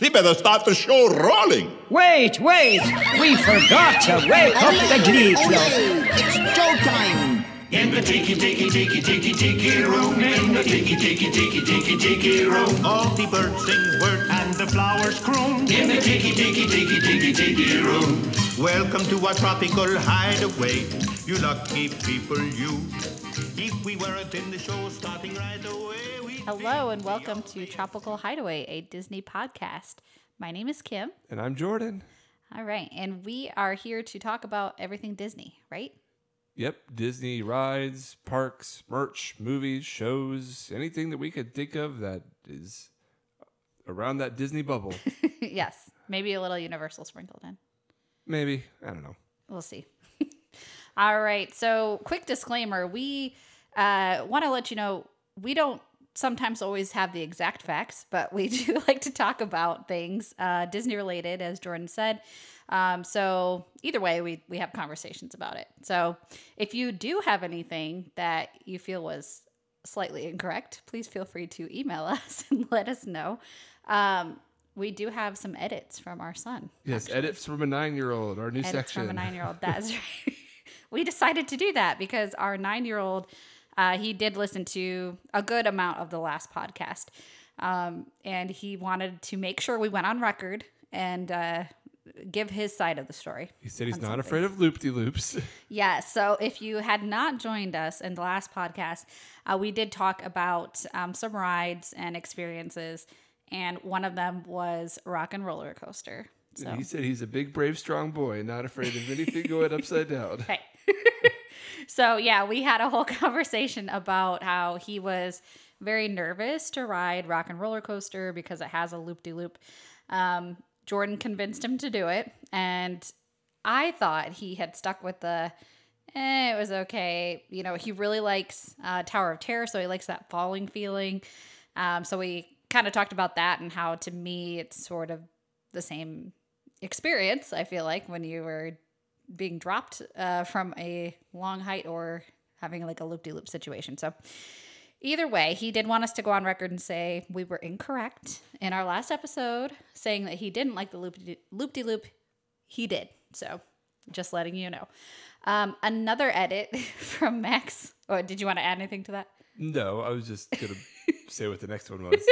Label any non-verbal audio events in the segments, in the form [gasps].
We better start the show rolling. Wait, wait! We forgot to wake up the Glee Club. It's showtime! In the tiki tiki tiki tiki tiki room, in the tiki tiki tiki tiki tiki room, all the birds sing word and the flowers croon. In the tiki tiki tiki tiki tiki room. Welcome to our tropical hideaway, you lucky people, you. If we weren't in the show starting right away, we'd Hello and welcome to Tropical Hideaway, a Disney podcast. My name is Kim. And I'm Jordan. All right, and we are here to talk about everything Disney, right? Yep, Disney rides, parks, merch, movies, shows, anything that we could think of that is around that Disney bubble. [laughs] yes, maybe a little Universal sprinkled in. Maybe. I don't know. We'll see. [laughs] All right, so quick disclaimer we uh, want to let you know we don't sometimes always have the exact facts, but we [laughs] do like to talk about things uh, Disney related, as Jordan said. Um, so either way, we we have conversations about it. So if you do have anything that you feel was slightly incorrect, please feel free to email [laughs] us and let us know. Um, we do have some edits from our son. Yes, edits from a nine year old, our new Edits section. from a nine-year-old. That's [laughs] right. we decided to do that because our nine-year-old, uh, he did listen to a good amount of the last podcast, um, and he wanted to make sure we went on record and uh, give his side of the story. he said he's not something. afraid of loop de loops. [laughs] Yeah. So if you had not joined us in the last podcast, uh, we did talk about um, some rides and experiences, and one of them was Rock and Roller Coaster. So. He said he's a big, brave, strong boy, not afraid of anything going upside down. [laughs] Hey. [laughs] so yeah, we had a whole [laughs] conversation about how he was very nervous to ride Rock and Roller Coaster because it has a loop de loop. Jordan convinced him to do it, and I thought he had stuck with the. Eh, it was okay. You know, he really likes uh, Tower of Terror, so he likes that falling feeling. Um, so we kind of talked about that and how, to me, it's sort of the same experience. I feel like when you were being dropped uh, from a long height or having like a loop de loop situation. So, either way, he did want us to go on record and say we were incorrect in our last episode, saying that he didn't like the loop de loop. He did. So, just letting you know. Um, another edit [laughs] from Max. Or did you want to add anything to that? No, I was just gonna [laughs] say what the next one was.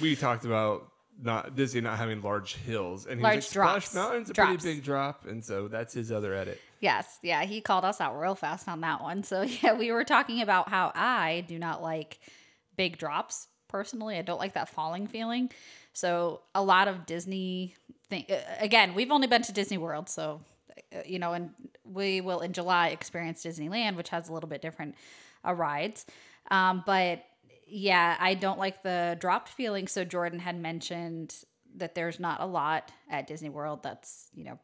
We talked about not Disney not having large hills, and Large like, drops. Splash Mountain's a Drops. pretty big drop, and so that's his other edit. Yes, yeah, he called us out real fast on that one. So [laughs] yeah, we were talking about how I do not like big drops personally. I don't like that falling feeling. So a lot of Disney thing again, we've only been to Disney World, so uh, you know, and we will in July experience Disneyland, which has a little bit different uh, rides. Um, but yeah, I don't like the dropped feeling. So Jordan had mentioned that there's not a lot at Disney World that's you know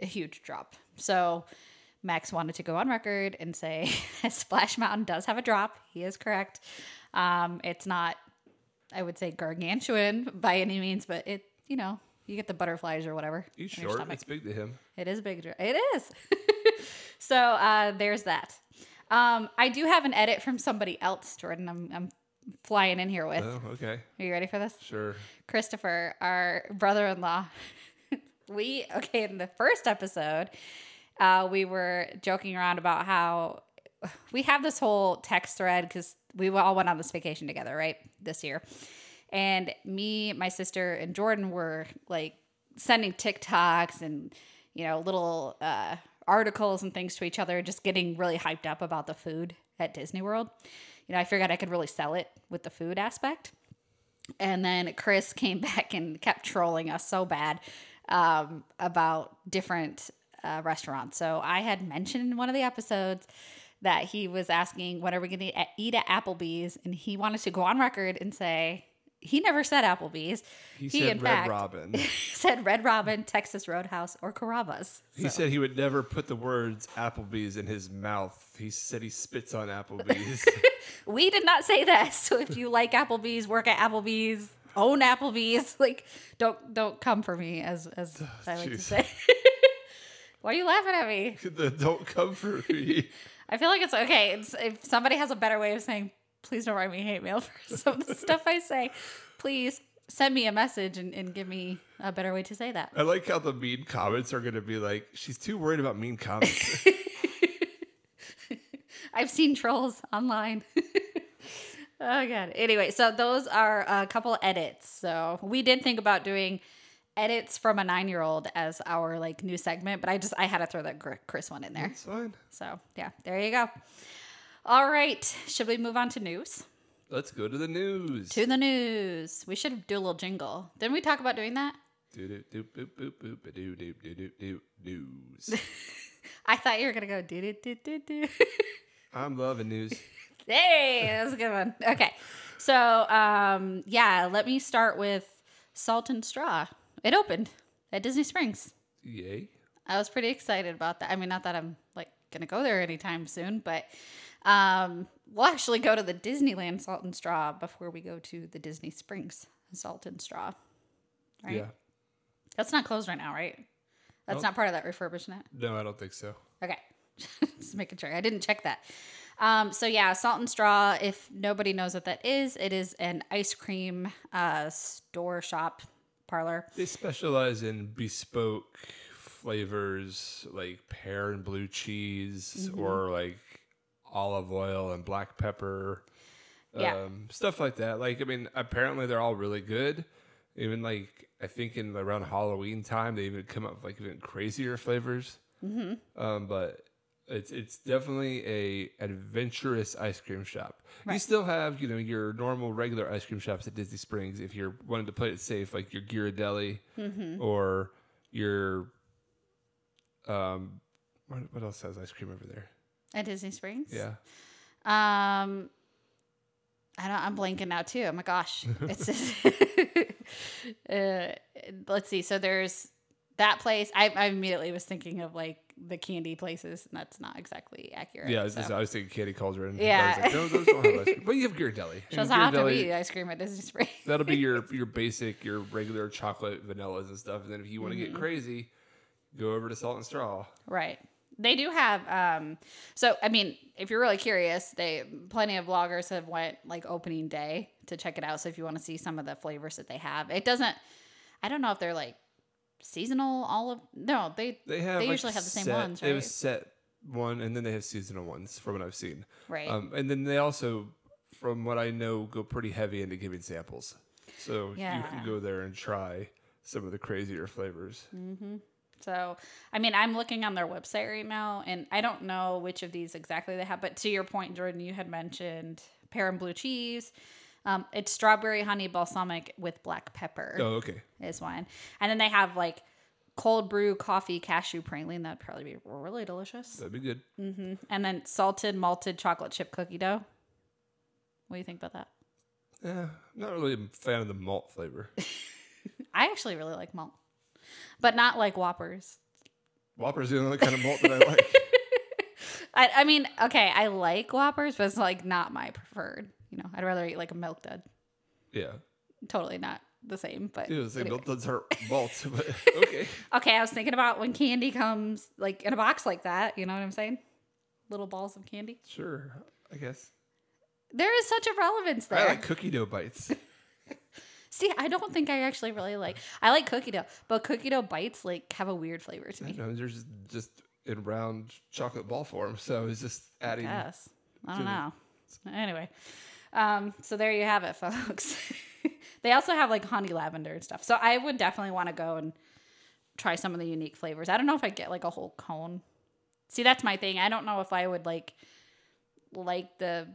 a huge drop. So Max wanted to go on record and say [laughs] Splash Mountain does have a drop. He is correct. Um, it's not, I would say, gargantuan by any means, but it, you know, you get the butterflies or whatever. Short. stomach. It's big to him. It is a big. It is. [laughs] so uh, there's that. Um, I do have an edit from somebody else, Jordan. I'm, I'm flying in here with. Oh, okay, Are you ready for this? sure. Christopher, our brother-in-law. [laughs] we okay in the first episode, uh, we were joking around about how we have this whole text thread because we all went on this vacation together, right? This year, and me, my sister, and Jordan were like sending TikToks and you know little uh, articles and things to each other, just getting really hyped up about the food at Disney World. You know, I figured I could really sell it with the food aspect. And then Chris [laughs] came back and kept trolling us so bad um, about different uh, restaurants. So I had mentioned in one of the episodes that he was asking, when are we going to eat at Applebee's? And he wanted to go on record and say, he never said Applebee's. He, said Red Robin. [laughs] said Red Robin, Texas Roadhouse, or Carrabba's. He said he would never put the words Applebee's in his mouth. He said he spits on Applebee's. [laughs] We did not say that. [laughs] So if you like Applebee's, work at Applebee's, own Applebee's, like don't don't come for me as as oh, I like to say. Why are you laughing at me? the don't come for me. I feel like it's okay. It's, if somebody has a better way of saying, please don't write me hate mail [laughs] for some of the stuff I say. Please send me a message and, and give me a better way to say that. I like how the mean comments are going to be like, she's too worried about mean comments. [laughs] [laughs] I've seen trolls online. oh god. Anyway, so those are a couple edits. So we did think about doing edits from a nine-year-old as our like new segment, but I just I had to throw that Chris one in there. it's fine. So yeah, there you go. All right, should we move on to news? Let's go to the news. To the news. We should do a little jingle. Didn't we talk about doing that? Do do do boop boop boop ba do do do do do news. [laughs] I thought you were gonna go do do do do do. [laughs] I'm loving news. Hey, that was a good one. Okay. So, um, yeah, let me start with Salt and Straw. It opened at Disney Springs. Yay. I was pretty excited about that. I mean, not that I'm like gonna go there anytime soon, but um, we'll actually go to the Disneyland Salt and Straw before we go to the Disney Springs Salt and Straw. Right? Yeah. That's not closed right now, right? That's Nope. not part of that refurbishment. No, I don't think so. Okay. [laughs] Just making sure. I didn't check that. Um, so yeah, salt and straw. If nobody knows what that is, it is an ice cream uh, store shop parlor. They specialize in bespoke flavors like pear and blue cheese Mm-hmm. or like olive oil and black pepper. Yeah. Um, stuff like that. Like, I mean, apparently they're all really good. Even like, I think in around Halloween time, they even come up with like even crazier flavors. Mm-hmm. Um, but it's it's definitely a adventurous ice cream shop. You still have you know your normal regular ice cream shops at Disney Springs if you're wanting to play it safe, like your Ghirardelli or your um, what, what else has ice cream over there? At Disney Springs. Yeah, Um, I don't. I'm blanking now too. Oh my gosh. It's. [laughs] [laughs] uh, let's see. So there's that place. I, I immediately was thinking of like the candy places, and that's not exactly accurate. yeah. I was, so. just, I was thinking Candy Cauldron. Yeah. Like, no, those don't have ice cream. But you have Ghirardelli. [laughs] And doesn't have to be ice cream at Disney Springs. That'll be your your basic, your regular chocolate vanillas and stuff. And then if you want to Mm-hmm. get crazy, go over to Salt and Straw. Right. They do have um so I mean, if you're really curious, they plenty of vloggers have went like opening day to check it out. So if you want to see some of the flavors that they have. It doesn't I don't know if they're like seasonal all of no, they They have they like, usually have the same set- ones, They have a set one, and then they have seasonal ones from what I've seen. Right. Um, and then they also, from what I know, go pretty heavy into giving samples. So you can go there and try some of the crazier flavors. So, I mean, I'm looking on their website right now, and I don't know which of these exactly they have. But to your point, Jordan, you had mentioned pear and blue cheese. Um, it's strawberry honey balsamic with black pepper Oh, okay. is one, and then they have like cold brew coffee cashew praline. That'd probably be really delicious. That'd be good. And then salted malted chocolate chip cookie dough. What do you think about that? Yeah, I'm not really a fan of the malt flavor. [laughs] I actually really like malt, but not like Whoppers. Whopper's is the only kind of malt that I like. [laughs] I, I mean, okay, I like Whoppers, but it's like not my preferred. You know, I'd rather eat like a milk dud. yeah. Totally not the same, but It was like anyway. milk duds hurt malt, [laughs] but [laughs] okay. okay. I was thinking about when candy comes like in a box like that. You know what I'm saying? Little balls of candy. Sure, I guess. There is such a relevance there. I like cookie dough bites. See, I don't think I actually really like. I like cookie dough, but cookie dough bites like have a weird flavor to I me. know, there's just just in round chocolate ball form, so it's just adding. Yes, I to don't know. Anyway, um, so there you have it, [laughs] folks. they also have like honey lavender and stuff. So I would definitely want to go and try some of the unique flavors. I don't know if I get like a whole cone. See, that's my thing. I don't know if I would like like the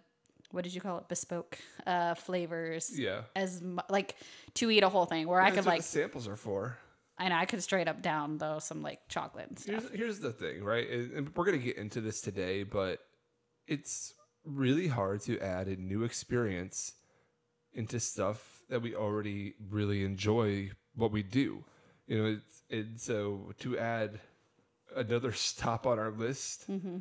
what did you call it bespoke uh flavors Yeah. as mu- like to eat a whole thing where I could like samples are for. I know I could straight up down though some like chocolate and stuff. Here's, here's the thing, right? And and we're gonna get into this today, but it's really hard to add a new experience into stuff that we already really enjoy what we do. You know, it's, it's so to add another [laughs] stop on our list, Mm-hmm.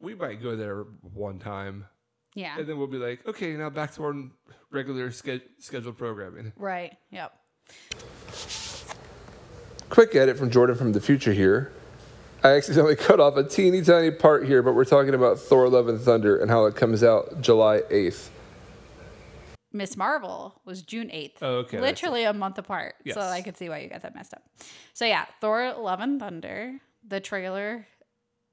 we might go there one time, Yeah. and then we'll be like, okay, now back to our regular ske- scheduled programming. Right. Yep. Quick edit from Jordan from the future here. I accidentally [laughs] cut off a teeny tiny part here, but we're talking about Thor Love and Thunder and how it comes out July 8th. Miss Marvel was June 8th. Oh, okay, Literally a month apart. Yes. So I could see why you got that messed up. So yeah, Thor Love and Thunder, the trailer,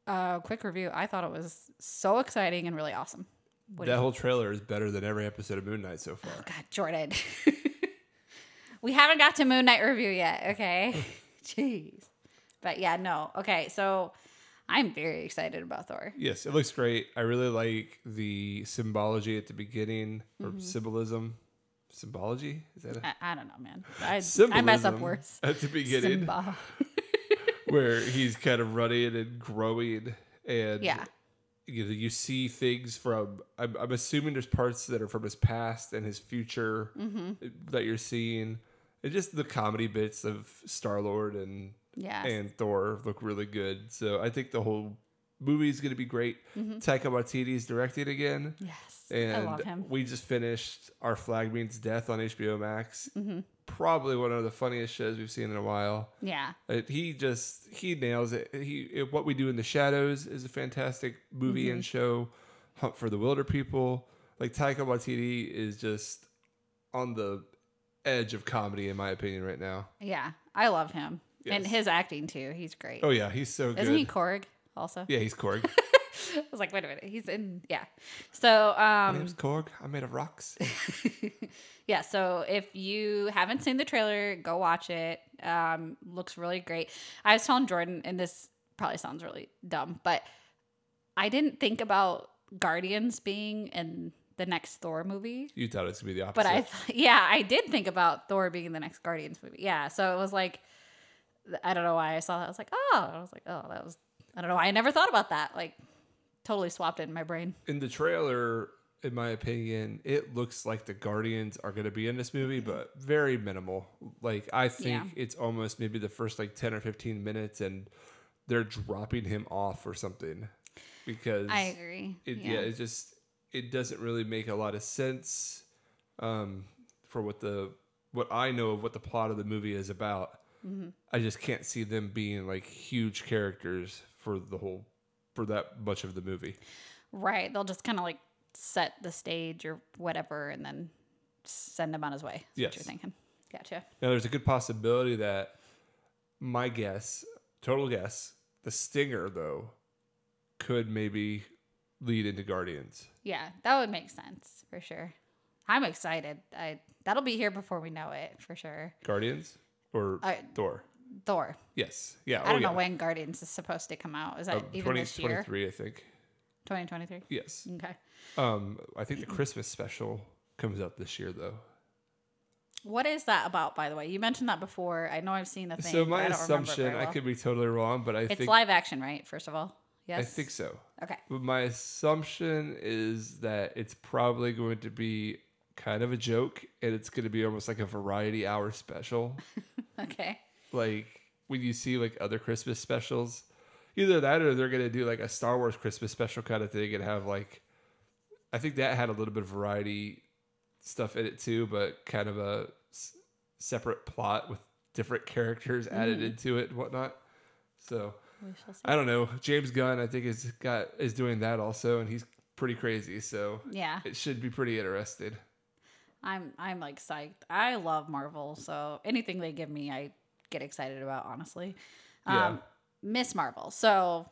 uh, quick review. I thought it was so exciting and really awesome. What That whole trailer is better than every episode of Moon Knight so far. Oh God, Jordan. [laughs] we haven't got to Moon Knight review yet, okay? [laughs] Jeez. But yeah, no. Okay, so I'm very excited about Thor. Yes, it looks great. I really like the symbology at the beginning or Mm-hmm. symbolism. Symbology? Is that a I, I don't know, man. I, I mess up words. at the beginning [laughs] where he's kind of running and growing and Yeah. You, know, you see things from I'm, I'm assuming there's parts that are from his past and his future Mm-hmm. that you're seeing and just the comedy bits of Star Lord and Yes. and Thor look really good. So I think the whole movie is going to be great. Taika Waititi is directing again. Yes. And Mm-hmm. I love him. we just finished Our Flag Means Death on HBO Max. Mm-hmm. Probably one of the funniest shows we've seen in a while. Yeah. He just he nails it. He it- what we do in the shadows is a fantastic movie Mm-hmm. and show. Hunt for the Wilderpeople. Like Taika Waititi is just on the edge of comedy in my opinion right now. Yeah. I love him. And his acting too. He's great. Oh yeah, he's so good. Isn't he Korg also? yeah, he's Korg. [laughs] I was like, wait a minute. He's in yeah. So My um name's Korg. I'm made of rocks. [laughs] yeah, so if you haven't seen the trailer, go watch it. Um looks really great. I was telling Jordan, and this probably sounds really dumb, but I didn't think about Guardians being in the next Thor movie. You thought it was gonna be the opposite. But I, th- yeah, I did think about Thor being the next Guardians movie. Yeah, so it was like, I don't know why I saw that. I was like, oh, I was like, oh, that was, I don't know why I never thought about that. Like, totally swapped it in my brain. in the trailer, in my opinion, it looks like the Guardians are going to be in this movie, but very minimal. Like I think Yeah. it's almost maybe the first like ten or fifteen minutes, and they're dropping him off or something because I agree. It, yeah. yeah. it just it doesn't really make a lot of sense um, for what the what I know of what the plot of the movie is about. Mm-hmm. I just can't see them being like huge characters for the whole for that much of the movie. Right. They'll just kind of like set the stage or whatever and then send him on his way. Yes. what you're thinking. Gotcha. Now, there's a good possibility that my guess, total guess, the stinger though, could maybe lead into Guardians. Yeah, that would make sense for sure. I'm excited. I that'll be here before we know it for sure. Guardians or I- Thor? Thor. Yes. Yeah. I don't oh, know yeah. when Guardians is supposed to come out. Is that Uh, even this year? 2023, I think. 2023. Yes. Okay. Um, I think the Christmas special comes out this year though. What is that about, by the way? You mentioned that before. I know I've seen the thing. so but my I don't remember it assumption, very I well. could be totally wrong, but I It's think live action, right? First of all, yes. I think so. Okay. But my assumption is that it's probably going to be kind of a joke and it's going to be almost like a variety hour special. [laughs] Okay. Like when you see like other Christmas specials, either that or they're going to do like a Star Wars Christmas special kind of thing and have like, I think that had a little bit of variety stuff in it too, but kind of a s- separate plot with different characters added mm. into it and whatnot. So We shall see. I don't know. James Gunn, I think, is got is doing that also, and he's pretty crazy. So Yeah. it should be pretty interesting. I'm I'm like psyched. I love Marvel, so anything they give me, I get excited about. Honestly, um, Miss Marvel. So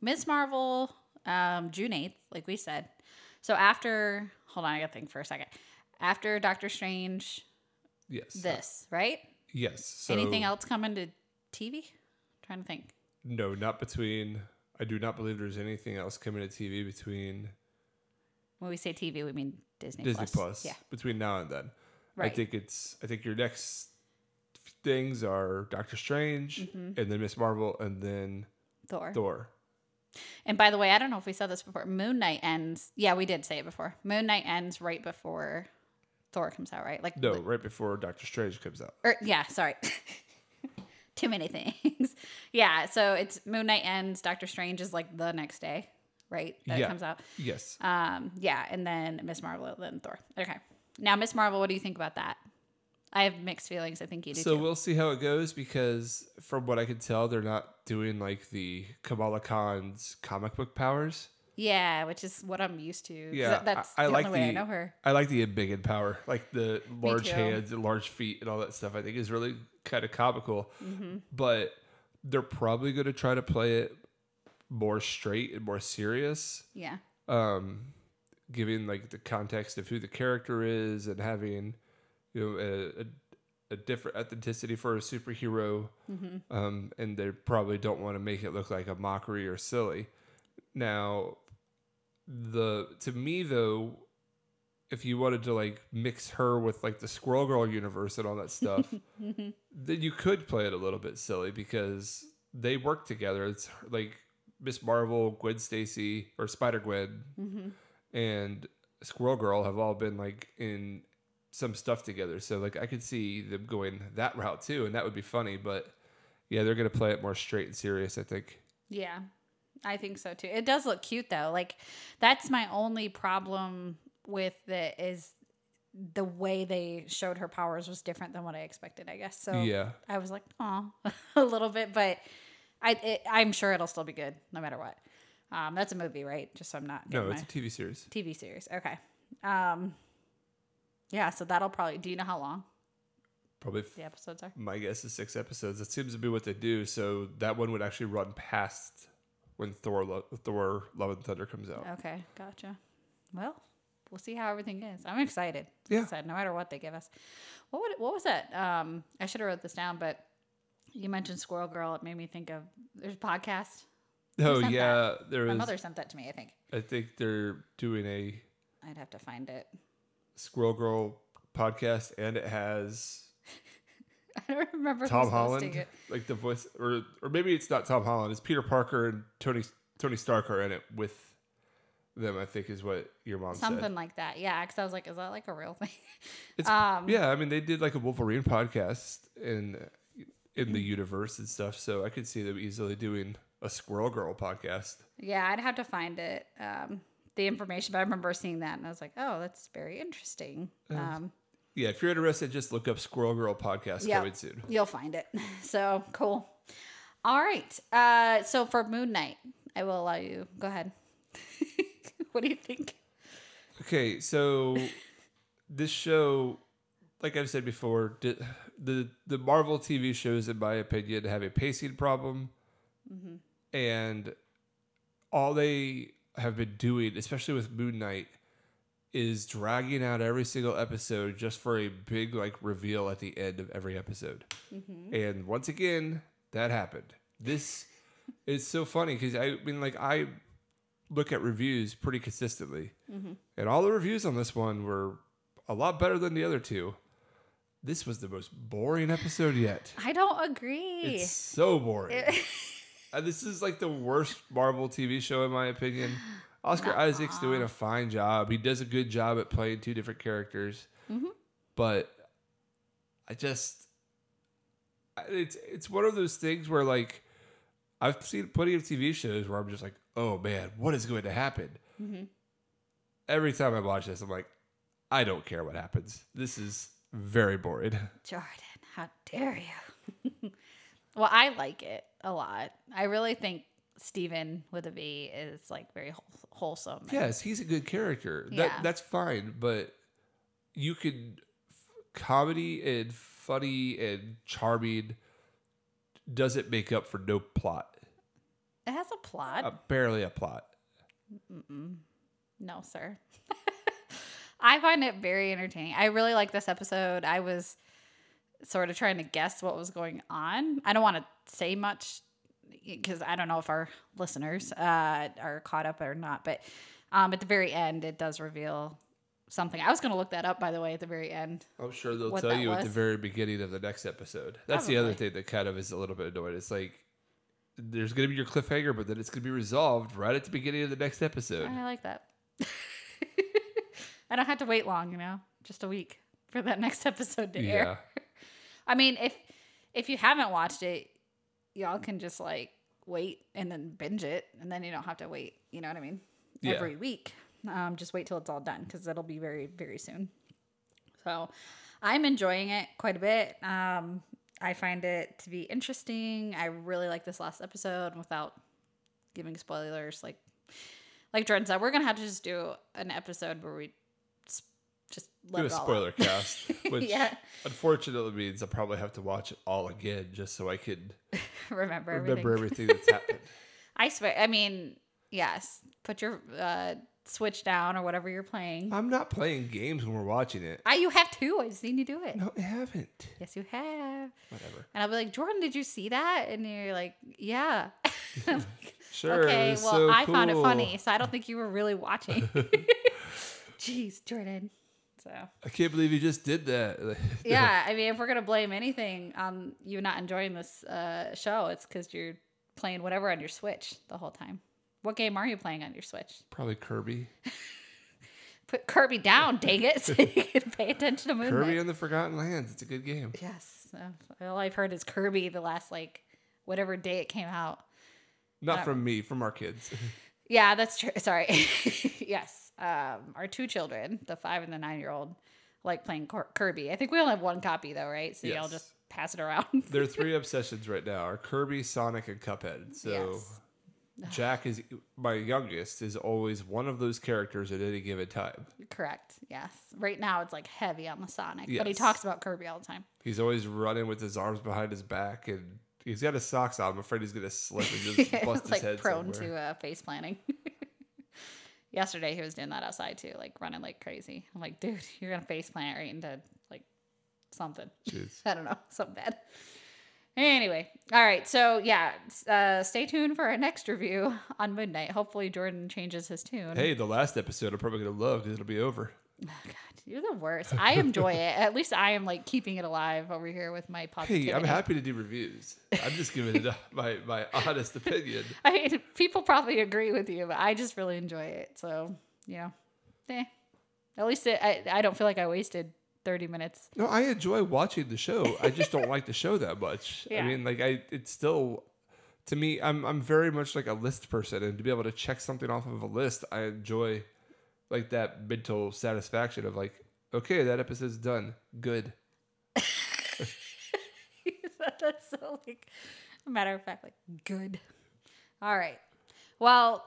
Miss Marvel, um, June eighth, like we said. So after, hold on, I gotta think for a second. After Doctor Strange, Yes. this right? Yes. So Anything else coming to TV? trying to think. No, not between. I do not believe there's anything else coming to TV between When we say TV, we mean Disney, Disney Plus. Plus. Yeah. Between now and then, right. I think it's. I think your next things are Doctor Strange, Mm-hmm. and then Miss Marvel, and then Thor. Thor. And by the way, I don't know if we said this before. Moon Knight ends. Yeah, we did say it before. Moon Knight ends right before Thor comes out, right? Like No, li- right before Doctor Strange comes out. or yeah, sorry. [laughs] Too many things. [laughs] yeah, so it's Moon Knight ends. Doctor Strange is like the next day, right? That Yeah. comes out. Yes. Um, yeah, and then Miss Marvel, then Thor. Okay. Now, Miss Marvel, what do you think about that? I have mixed feelings. I think you do So too. we'll see how it goes because from what I can tell, they're not doing like the Kamala Khan's comic book powers. Yeah, which is what I'm used to. Yeah, that- that's I, I the like only the way I know her. I like the big in power, like the large hands and large feet and all that stuff. I think is really kind of comical, Mm-hmm. but they're probably going to try to play it more straight and more serious. Yeah. um, giving like the context of who the character is and having you know a, a, a different authenticity for a superhero mm-hmm. um, and they probably don't want to make it look like a mockery or silly. Now the to me though if you wanted to like mix her with like the squirrel girl universe and all that stuff [laughs] mm-hmm. then you could play it a little bit silly because they work together. It's like miss marvel gwen stacy or spider gwen mm-hmm. and squirrel girl have all been like in some stuff together so like i could see them going that route too and that would be funny but yeah they're gonna play it more straight and serious i think Yeah. I think so too. It does look cute though. Like that's my only problem with it is the way they showed her powers was different than what I expected, I guess. So Yeah. I was like, oh, [laughs] a little bit, but I it, I'm sure it'll still be good no matter what. Um, that's a movie, right? Just so I'm not no it's a tv series TV series. Okay. Um, yeah, so that'll probably. Do you know how long probably f- the episodes are? my guess is six episodes that seems to be what they do so that one would actually run past when thor Lo- thor love and thunder comes out Okay, gotcha. Well, we'll see how everything is. I'm excited. Yeah. Excited, no matter what they give us. What would what was that? Um, I should have wrote this down, but you mentioned Squirrel Girl. It made me think of there's a podcast. oh sent yeah there My is mother sent that to me. I think i think they're doing a I'd have to find it. Squirrel girl podcast and it has [laughs] I don't remember Tom Holland, it. like the voice, or or maybe it's not Tom Holland. It's Peter Parker and Tony Tony Stark are in it with them. I think is what your mom Something said. like that. Yeah, because I was like, is that like a real thing? [laughs] It's, um, yeah, I mean they did like a Wolverine podcast in in the universe and stuff, so I could see them easily doing a Squirrel Girl podcast. Yeah, I'd have to find it. Um, the information, but I remember seeing that and I was like, oh, that's very interesting. Um, Yeah, if you're interested, just look up Squirrel Girl podcast Yeah. coming soon. You'll find it. [laughs] So cool. All right. Uh, so for Moon Knight, I will allow you. Go ahead. [laughs] what do you think? Okay, so this show, like I've said before, di- the the Marvel TV shows, in my opinion, have a pacing problem, and all they have been doing, especially with Moon Knight, is dragging out every single episode just for a big like reveal at the end of every episode. Mm-hmm. And once again, that happened. This is so funny because I mean, like I look at reviews pretty consistently, mm-hmm. and all the reviews on this one were a lot better than the other two. This was the most boring episode yet. I don't agree. It's so boring. [laughs] Uh, this is like the worst Marvel TV show in my opinion. [gasps] Oscar Isaac's doing a fine job. He does a good job at playing two different characters, but I just it's it's one of those things where like I've seen plenty of TV shows where I'm just like, oh man, what is going to happen? Every time I watch this, I'm like, I don't care what happens. This is very boring. Jordan, how dare you? [laughs] well, I like it a lot. I really think Stephen with a V is like very wholesome. Yes, he's a good character. Yeah. That that's fine, but you could comedy and funny and charming doesn't make up for no plot. It has a plot. Uh, barely a plot. No, sir. [laughs] I find it very entertaining. I really like this episode. I was sort of trying to guess what was going on. I don't want to say much because I don't know if our listeners uh, are caught up or not. But um, at the very end, it does reveal something. I was going to look that up, by the way, at the very end. I'm sure they'll tell you at the very beginning of the next episode. That's the other thing that kind of is a little bit annoying. It's like there's going to be your cliffhanger, but then it's going to be resolved right at the beginning of the next episode. I like that. [laughs] I don't have to wait long, you know, just a week for that next episode to air. I mean, if if you haven't watched it, y'all can just like wait and then binge it, and then you don't have to wait. You know what I mean? Yeah. Every week, um, just wait till it's all done because it'll be very very soon. So, I'm enjoying it quite a bit. Um, I find it to be interesting. I really like this last episode without giving spoilers. Like, like Jordan said, we're gonna have to just do an episode where we s- just let Do a spoiler [laughs] cast, which Yeah. unfortunately means I'll probably have to watch it all again just so I can [laughs] remember everything. remember everything that's happened. [laughs] I swear. I mean, yes. Put your uh, switch down or whatever you're playing. I'm not playing games when we're watching it. Ah, you have to. I've seen you do it. No, I haven't. Yes, you have. Whatever. And I'll be like, Jordan, did you see that? And you're like, yeah. Like, Sure. okay, well, so I found it funny, so I don't think you were really watching. Jeez, Jordan. So I can't believe you just did that. [laughs] yeah, I mean, if we're gonna blame anything on you not enjoying this uh, show, it's because you're playing whatever on your Switch the whole time. What game are you playing on your Switch? Probably Kirby. [laughs] Put Kirby down, dang it, so you can [laughs] pay attention to Moon Kirby Knight. and the Forgotten Lands. It's a good game. Yes, uh, all I've heard is Kirby the last like whatever day it came out. Not from me, from our kids. Yeah, that's true. Sorry. yes. Um, our two children, the five and the nine year old, like playing Kirby. I think we only have one copy though, right? So y'all Yes. just pass it around. [laughs] there are three [laughs] obsessions right now: are Kirby, Sonic, and Cuphead. So Yes. Jack is my youngest. Is always one of those characters at any given time. Correct. Yes. Right now it's like heavy on the Sonic, but he talks about Kirby all the time. He's always running with his arms behind his back, and he's got his socks on. I'm afraid he's gonna slip and [laughs] just bust it's his like head prone somewhere. to uh, face planting. Yesterday he was doing that outside too, like running like crazy. I'm like, dude, [laughs] you're gonna face plant right into like something. Jeez. [laughs] I don't know, something bad. Anyway, all right. So yeah, uh, stay tuned for our next review [laughs] on Moon Knight. Hopefully Jordan changes his tune. Hey, the last episode I'm probably gonna love because it'll be over. Oh, [sighs] God, you're the worst. [laughs] I enjoy it. At least I am like keeping it alive over here with my positivity. Hey, I'm happy to do reviews. I'm just giving it [laughs] my my honest opinion. [laughs] I mean, people probably agree with you, but I just really enjoy it. So you know, eh. At least it, I I don't feel like I wasted 30 minutes. No, I enjoy watching the show. I just don't like the show that much. Yeah. I mean, like I, it's still to me. I'm I'm very much like a list person, and to be able to check something off of a list, I enjoy like that mental satisfaction of like, okay, that episode's done. Good. [laughs] That's so like a matter of fact, like good. All right. Well,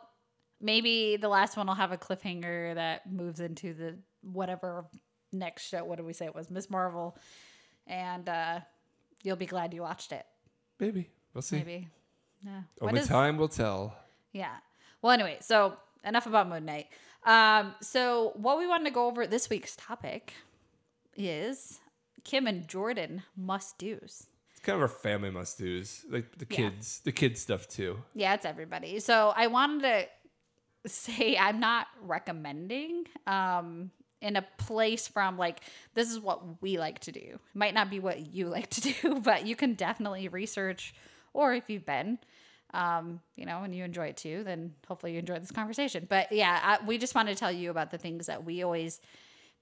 maybe the last one will have a cliffhanger that moves into the whatever next show. What did we say it was? Miss Marvel. And uh you'll be glad you watched it. Maybe we'll see. Maybe. Yeah. Only is- time will tell. Yeah. Well, anyway, so enough about Moon Knight. Um, so what we wanted to go over this week's topic is Kim and Jordan must do's. It's kind of our family must do's, like the Yeah. kids, the kids stuff too. Yeah, it's everybody. So I wanted to say [laughs] I'm not recommending um in a place from like this is what we like to do. It might not be what you [laughs] like to do, but you can definitely research or if you've been um, you know, and you enjoy it too, then hopefully you enjoy this conversation. But yeah, I, we just wanted to tell you about the things that we always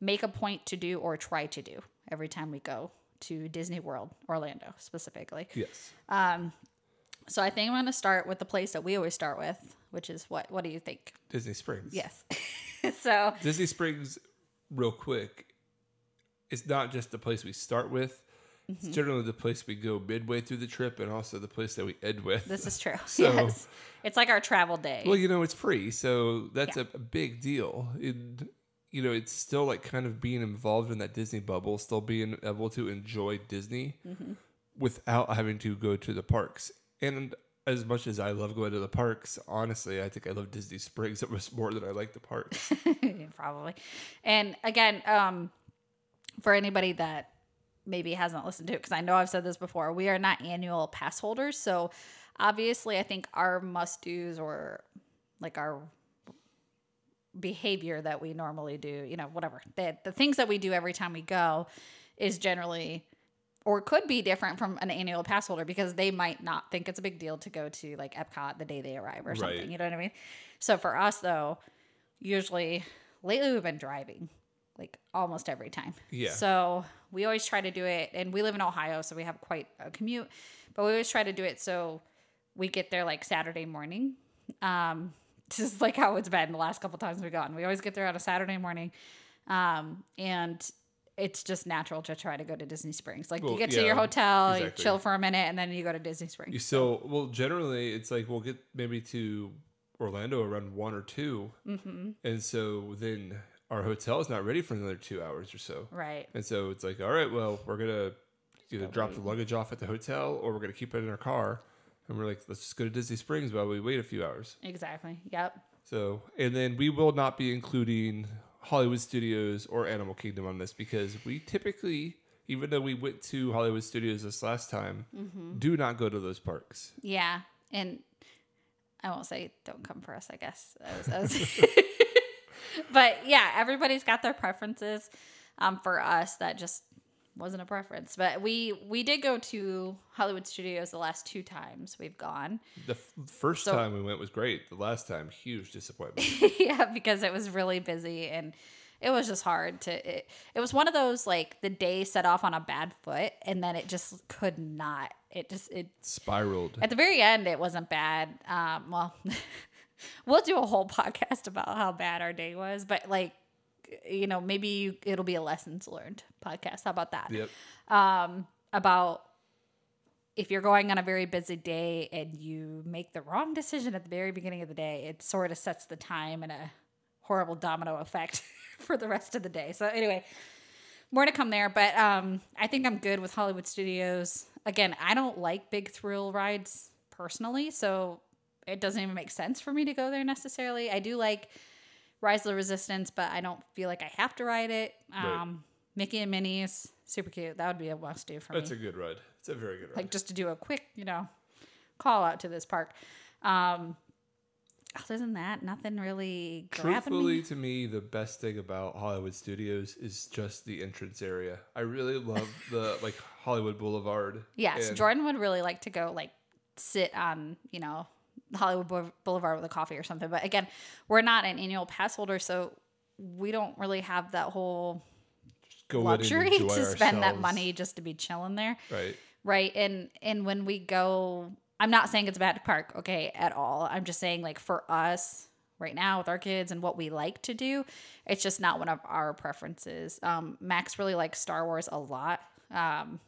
make a point to do or try to do every time we go to Disney World, Orlando specifically. Yes. Um, So I think I'm going to start with the place that we always start with, which is what? What do you think? Disney Springs. Yes. [laughs] so Disney Springs, real quick, it's not just the place we start with. Mm-hmm. It's generally the place we go midway through the trip and also the place that we end with. this is true. [laughs] [laughs] So- yes, it's like our travel day. well, you know, it's free, so that's Yeah. a, a big deal. And you know, it's still like kind of being involved in that Disney bubble, still being able to enjoy Disney Mm-hmm. without having to go to the parks. And as much as I love going to the parks, honestly, I think I love Disney Springs [laughs] almost more than I like the parks. probably. And again, um, for anybody that maybe hasn't listened to it, because I know I've said this before, we are not annual pass holders. So obviously, I think our must dos or like our behavior that we normally do, you know, whatever, the, the things that we do every time we go is generally or could be different from an annual pass holder because they might not think it's a big deal to go to like Epcot the day they arrive or something. Right. You know what I mean? So for us though, usually lately we've been driving like almost every time. Yeah. So we always try to do it and we live in Ohio so we have quite a commute, but we always try to do it so we get there like Saturday morning. Um [laughs] just like how it's been the last couple times we've gone. We always get there on a Saturday morning. Um and it's just natural to try to go to Disney Springs. Like Well, you get to your hotel, you chill for a minute, and then you go to Disney Springs. So well generally it's like we'll get maybe to Orlando around one or 2 mm-hmm. and so then our hotel is not ready for another two hours or so. Right. And so it's like, all right, well, we're gonna either drop the luggage off at the hotel or we're gonna keep it in our car. And we're like, let's just go to Disney Springs while we wait a few hours. Exactly. Yep. So, and then we will not be including Hollywood Studios or Animal Kingdom on this because we typically, even though we went to Hollywood Studios this last time, mm-hmm. do not go to those parks. Yeah. And I won't say don't come for us, I guess. I was, I was [laughs] but yeah, everybody's got their preferences. Um, for us, that just wasn't a preference. But we we did go to Hollywood Studios the last two times we've gone. The f- first So- time we went was great. The last time, huge disappointment. [laughs] yeah, because it was really busy and it was just hard to it, it was one of those like the day set off on a bad foot and then it just could not it just it Spiraled. at the very end it wasn't bad um well [laughs] we'll do a whole [laughs] podcast about how bad our day was but like you know maybe you, it'll be a lessons learned podcast how about that Yep. um, about if you're going on a very busy day and you make the wrong decision at the very beginning of the day, it sort of sets the time in a horrible domino effect [laughs] for the rest of the day. So anyway, more to come there, but um, I think I'm good with Hollywood Studios. Again, I don't like big thrill rides personally, so it doesn't even make sense for me to go there necessarily. I do like Rise of the Resistance, but I don't feel like I have to ride it. Right. Um, Mickey and Minnie's super cute. That would be a must do for That's me. That's a good ride. It's a very good ride. like just to do a quick, you know, call out to this park. Um, other than that, nothing really Truthfully, me. to me, the best thing about Hollywood Studios is just the entrance area. I really love the [laughs] like Hollywood Boulevard. Yes, Jordan would really like to go like sit on, you know, Hollywood Boulevard with a coffee or something. But again, we're not an annual pass holder, so we don't really have that whole go luxury [laughs] to spend that money just to be chilling there. Right. Right. And and when we go I'm not saying it's a bad park, okay, at all. I'm just saying like for us right now with our kids and what we like to do, it's just not one of our preferences. Um Max really likes Star Wars a lot. Um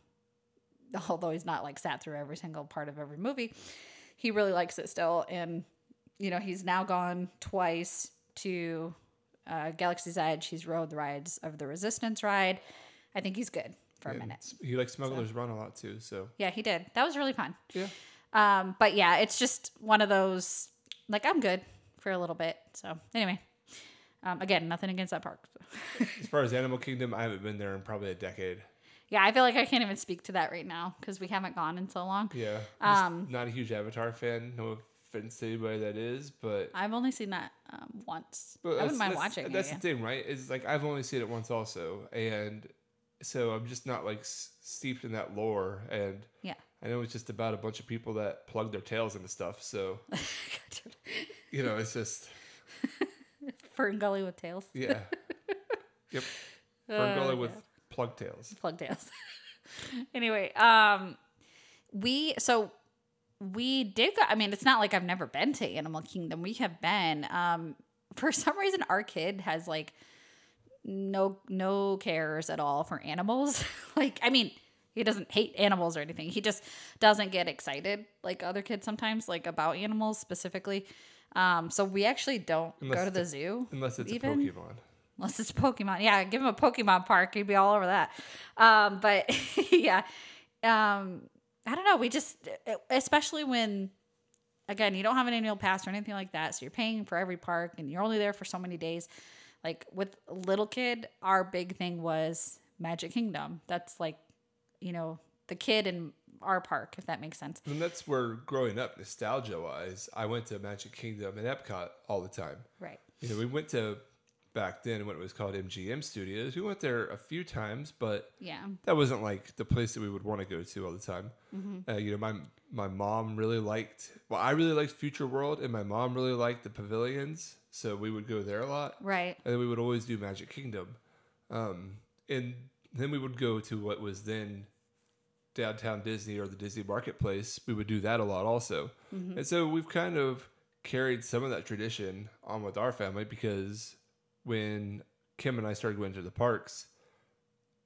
[laughs] although he's not like sat through every single part of every movie. He really likes it still and you know, he's now gone twice to uh, Galaxy's Edge. He's rode the Rise of the Resistance ride. I think he's good for a minute. He likes Smuggler's Run a lot too. So Yeah, he did. That was really fun. yeah. Um, but yeah, it's just one of those like I'm good for a little bit. So anyway, um, again, nothing against that park. [laughs] As far as Animal Kingdom, I haven't been there in probably a decade. Yeah, I feel like I can't even speak to that right now because we haven't gone in so long. Yeah. Um, not a huge Avatar fan. No offense to anybody that is, but. I've only seen that um, once. but I wouldn't mind watching it. That's the thing, right? Is like I've only seen it once also, and so I'm just not like steeped in that lore, and Yeah. I know it's just about a bunch of people that plug their tails into stuff. So [laughs] you know, it's just [laughs] Fern Gully with tails. yeah, [laughs] yep. Oh, Ferngully with plug tails. plug tails. [laughs] anyway, um, we so we did go. I mean, it's not like I've never been to Animal Kingdom. We have been. Um, for [laughs] some reason, our kid has like no no cares at all for animals. [laughs] like, I mean, he doesn't hate animals or anything. He just doesn't get excited like other kids sometimes, like about animals specifically. Um, so we actually don't Unless go to the zoo. Unless it's even. a Pokemon. Unless it's Pokemon. Yeah, give him a Pokemon park. He'd be all over that. Um, but [laughs] yeah, um, I don't know. We just, especially when, again, you don't have an annual pass or anything like that. So you're paying for every park and you're only there for so many days. Like with little kid, our big thing was Magic Kingdom. That's like, you know, the kid in our park, if that makes sense. And that's where growing up, nostalgia wise, I went to Magic Kingdom and Epcot all the time. Right. You know, we went to back then when it was called MGM Studios. We went there a few times, but Yeah. that wasn't like the place that we would want to go to all the time. Uh, you know, my my mom really liked. Well, I really liked Future World, and my mom really liked the pavilions, so we would go there a lot. Right. And then we would always do Magic Kingdom, um, and then we would go to what was then downtown Disney or the Disney Marketplace. We would do that a lot also, and so we've kind of carried some of that tradition on with our family because when Kim and I started going to the parks,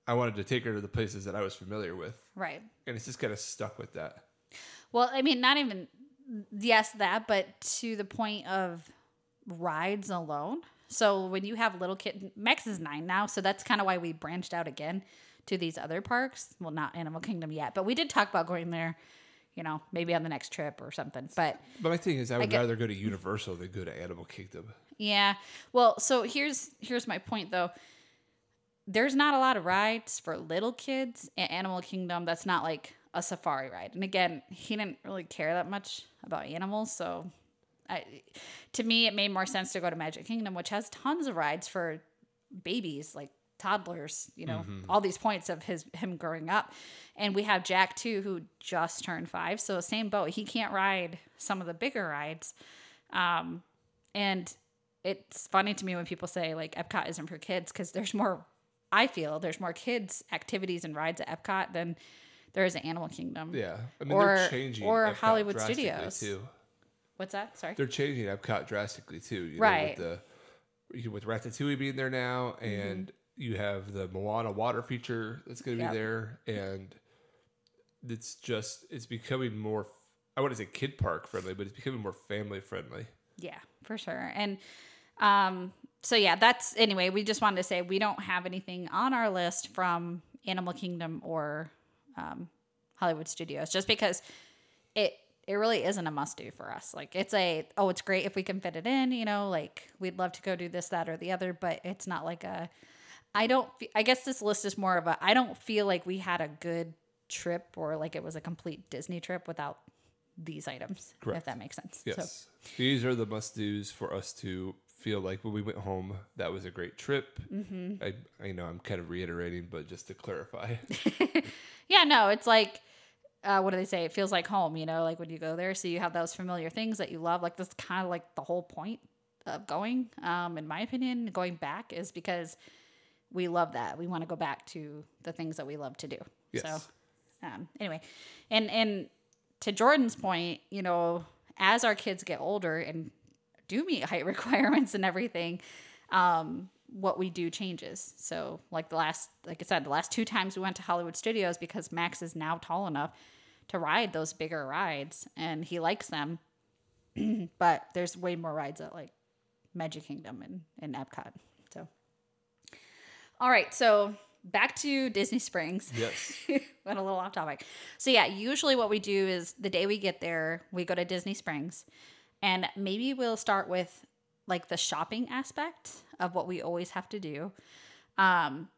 I wanted to take her to the places that I was familiar with, Right. and it's just kind of stuck with that. Well, I mean, not even yes, that, but to the point of rides alone. So when you have little kid, Max is nine now, so that's kind of why we branched out again to these other parks. Well, not Animal Kingdom yet, but we did talk about going there. You know, maybe on the next trip or something. But But my thing is, I would get- uh, rather go to Universal than go to Animal Kingdom. yeah, well, so here's here's my point though. There's not a lot of rides for little kids in Animal Kingdom. That's not like a safari ride. And again, he didn't really care that much about animals, so I, to me, it made more sense to go to Magic Kingdom, which has tons of rides for babies, like toddlers. You know, all these points of his him growing up, and we have Jack too, who just turned five, so same boat. He can't ride some of the bigger rides, um, and it's funny to me when people say like Epcot isn't for kids because there's more. I feel there's more kids activities and rides at Epcot than there is at Animal Kingdom. Yeah, I mean Or- they're changing or Epcot Hollywood Studios. too. What's that? Sorry. They're changing Epcot drastically too. You Right. Know, with the with Ratatouille being there now, Mm-hmm. and you have the Moana water feature that's going to Yep. be there, and it's just it's becoming more. I want to say kid park friendly, but it's becoming more family friendly. Yeah, for sure. And um so yeah, that's anyway, we just wanted to say we don't have anything on our list from Animal Kingdom or um Hollywood Studios just because it it really isn't a must do for us. Like it's a oh, it's great if we can fit it in, you know, like we'd love to go do this that or the other, but it's not like a I don't I guess this list is more of a I don't feel like we had a good trip or like it was a complete Disney trip without these items, if that makes sense. Yes, these are the must dos for us to feel like when we went home that was a great trip. Mm-hmm. I I know I'm kind of reiterating, but just to clarify, [laughs] [laughs] Yeah, no, it's like uh, what do they say? It feels like home, you know, like when you go there. So you have those familiar things that you love. Like that's kind of like the whole point of going, um, in my opinion, going back is because we love that. We want to go back to the things that we love to do. Yes. So um, anyway, and and to Jordan's point, you know, as our kids get older and do meet [laughs] height requirements and everything, um, what we do changes. So, like the last, like I said, the last two times we went to Hollywood Studios because Max is now tall enough to ride those bigger rides and he likes them. [clears throat] but there's way more rides at like Magic Kingdom and, and Epcot. All right. So, back to Disney Springs. yes, [laughs] went a little off topic. So yeah, usually what we do is the day we get there, we go to Disney Springs, and maybe we'll start with like the shopping aspect of what we always have to do. Um,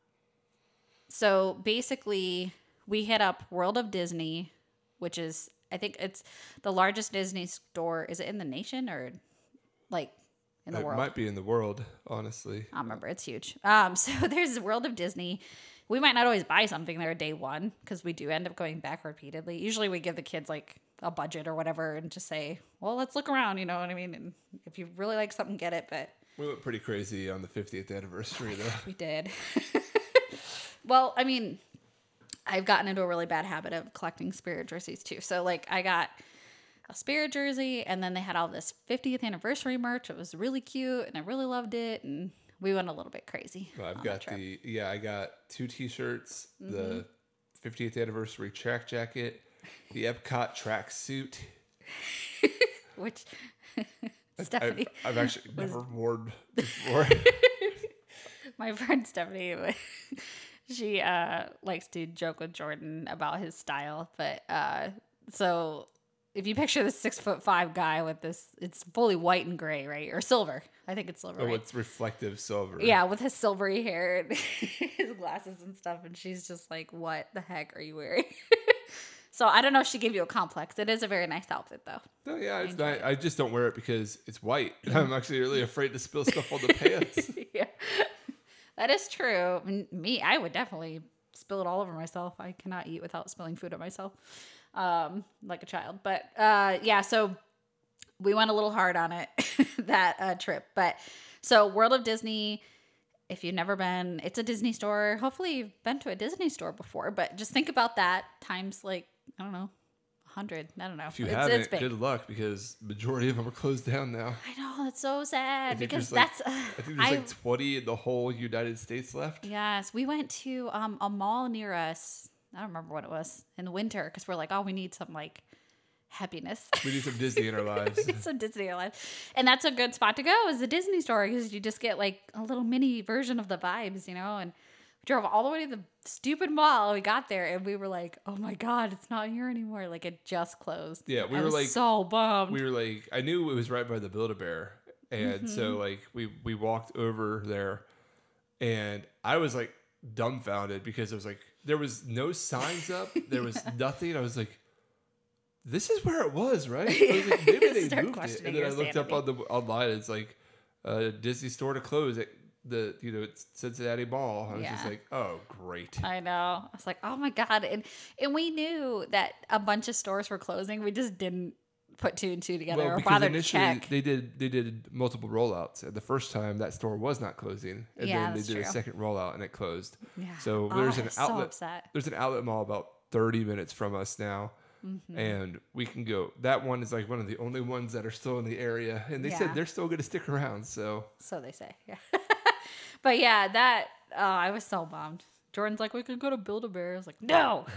so basically, we hit up World of Disney, which is I think it's the largest Disney store. Is it in the nation or like in the it world? might be in the world, honestly. I remember. It's huge. Um, [laughs] so there's the World of Disney. We might not always buy something there day one because we do end up going back repeatedly. Usually we give the kids like a budget or whatever and just say, well, let's look around. You know what I mean? And if you really like something, get it. But We went pretty crazy on the 50th anniversary, [laughs] though. we did. [laughs] well, I mean, I've gotten into a really bad habit of collecting Spirit jerseys too. So like I got a Spirit jersey and then they had all this 50th anniversary merch. It was really cute and I really loved it and we went a little bit crazy. Well, I've got the yeah, I got two T-shirts, Mm-hmm. the 50th anniversary track jacket, the Epcot track suit. [laughs] which I've, Stephanie, I've actually never worn before. [laughs] my friend Stephanie, she uh likes to joke with Jordan about his style, but uh so if you picture this six foot five guy with this, it's fully white and gray, right, or silver. I think it's silver. oh, right? it's reflective silver. Yeah, with his silvery hair and [laughs] his glasses and stuff, and she's just like, "What the heck are you wearing?" [laughs] so I don't know if she gave you a complex. It is a very nice outfit, though. No, yeah, it's not. I just don't wear it because it's white. [laughs] I'm actually really afraid to spill stuff on the pants. yeah, that is true. Me, I would definitely spill it all over myself. I cannot eat without spilling food on myself, um, like a child. But uh, yeah, so we went a little hard on it [laughs] that uh, trip. But so World of Disney. If you've never been, it's a Disney store. Hopefully, you've been to a Disney store before, but just think about that times like I don't know, hundred. I don't know. If you it's, haven't, it's good luck because majority of them are closed down now. I know it's so sad because like, that's. I think there's like 20 in the whole United States left. Yes, we went to um, a mall near us. I don't remember what it was in the winter because we're like, oh, we need some like happiness. [laughs] We need some Disney in our [laughs] lives. it's a Disney life, and that's a good spot to go. Is the Disney store because you just get like a little mini version of the vibes, you know. And we drove all the way to the stupid mall. We got there and we were like, "Oh my god, it's not here anymore!" Like it just closed. Yeah, we I were like- so bummed. we were like I knew it was right by the Build a Bear, and Mm-hmm. so like we we walked over there, and I was like dumbfounded because it was like there was no signs up, there was [laughs] nothing. I was like, "This is where it was, right?" Was [laughs] like, Maybe they moved it, and then I looked up on the online. It's like uh, Disney store to close at the you know Cincinnati Mall. I was just like, "Oh, great." I know. I was like, "Oh my god!" And and we knew that a bunch of stores were closing. We just didn't put two and two together or because bother to initially check. they did they did multiple rollouts. The first time that store was not closing, and Yeah, then they did a second rollout and it closed. Yeah. So Oh, there's an so outlet. upset. There's an outlet mall about 30 minutes from us now. Mm-hmm. And we can go. That one is like one of the only ones that are still in the area, and they Yeah. said they're still going to stick around. So So they say. Yeah. [laughs] but yeah, that oh, I was so bummed. Jordan's like, we could go to Build a Bear. I was like, no. [laughs]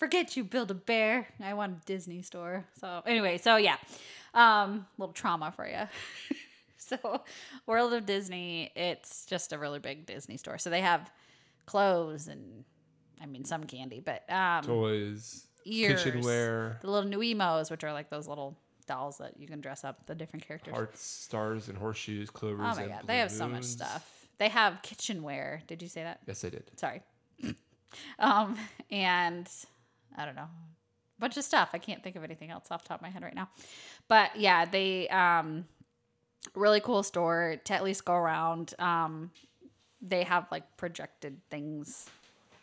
Forget you, Build a Bear. I want a Disney store. So anyway, so yeah. Um, little trauma for you. [laughs] so World of Disney, it's just a really big Disney store. So they have clothes and I mean some candy, but um toys, ears, kitchenware, the little Nuimos, which are like those little dolls that you can dress up the different characters. hearts, stars, and horseshoes, clovers. Oh my god, they have so much stuff. They have kitchenware. Did you say that? Yes, I did. Sorry. [laughs] um, and I don't know, a bunch of stuff. I can't think of anything else off the top of my head right now. But yeah, they um, really cool store to at least go around. Um, they have like projected things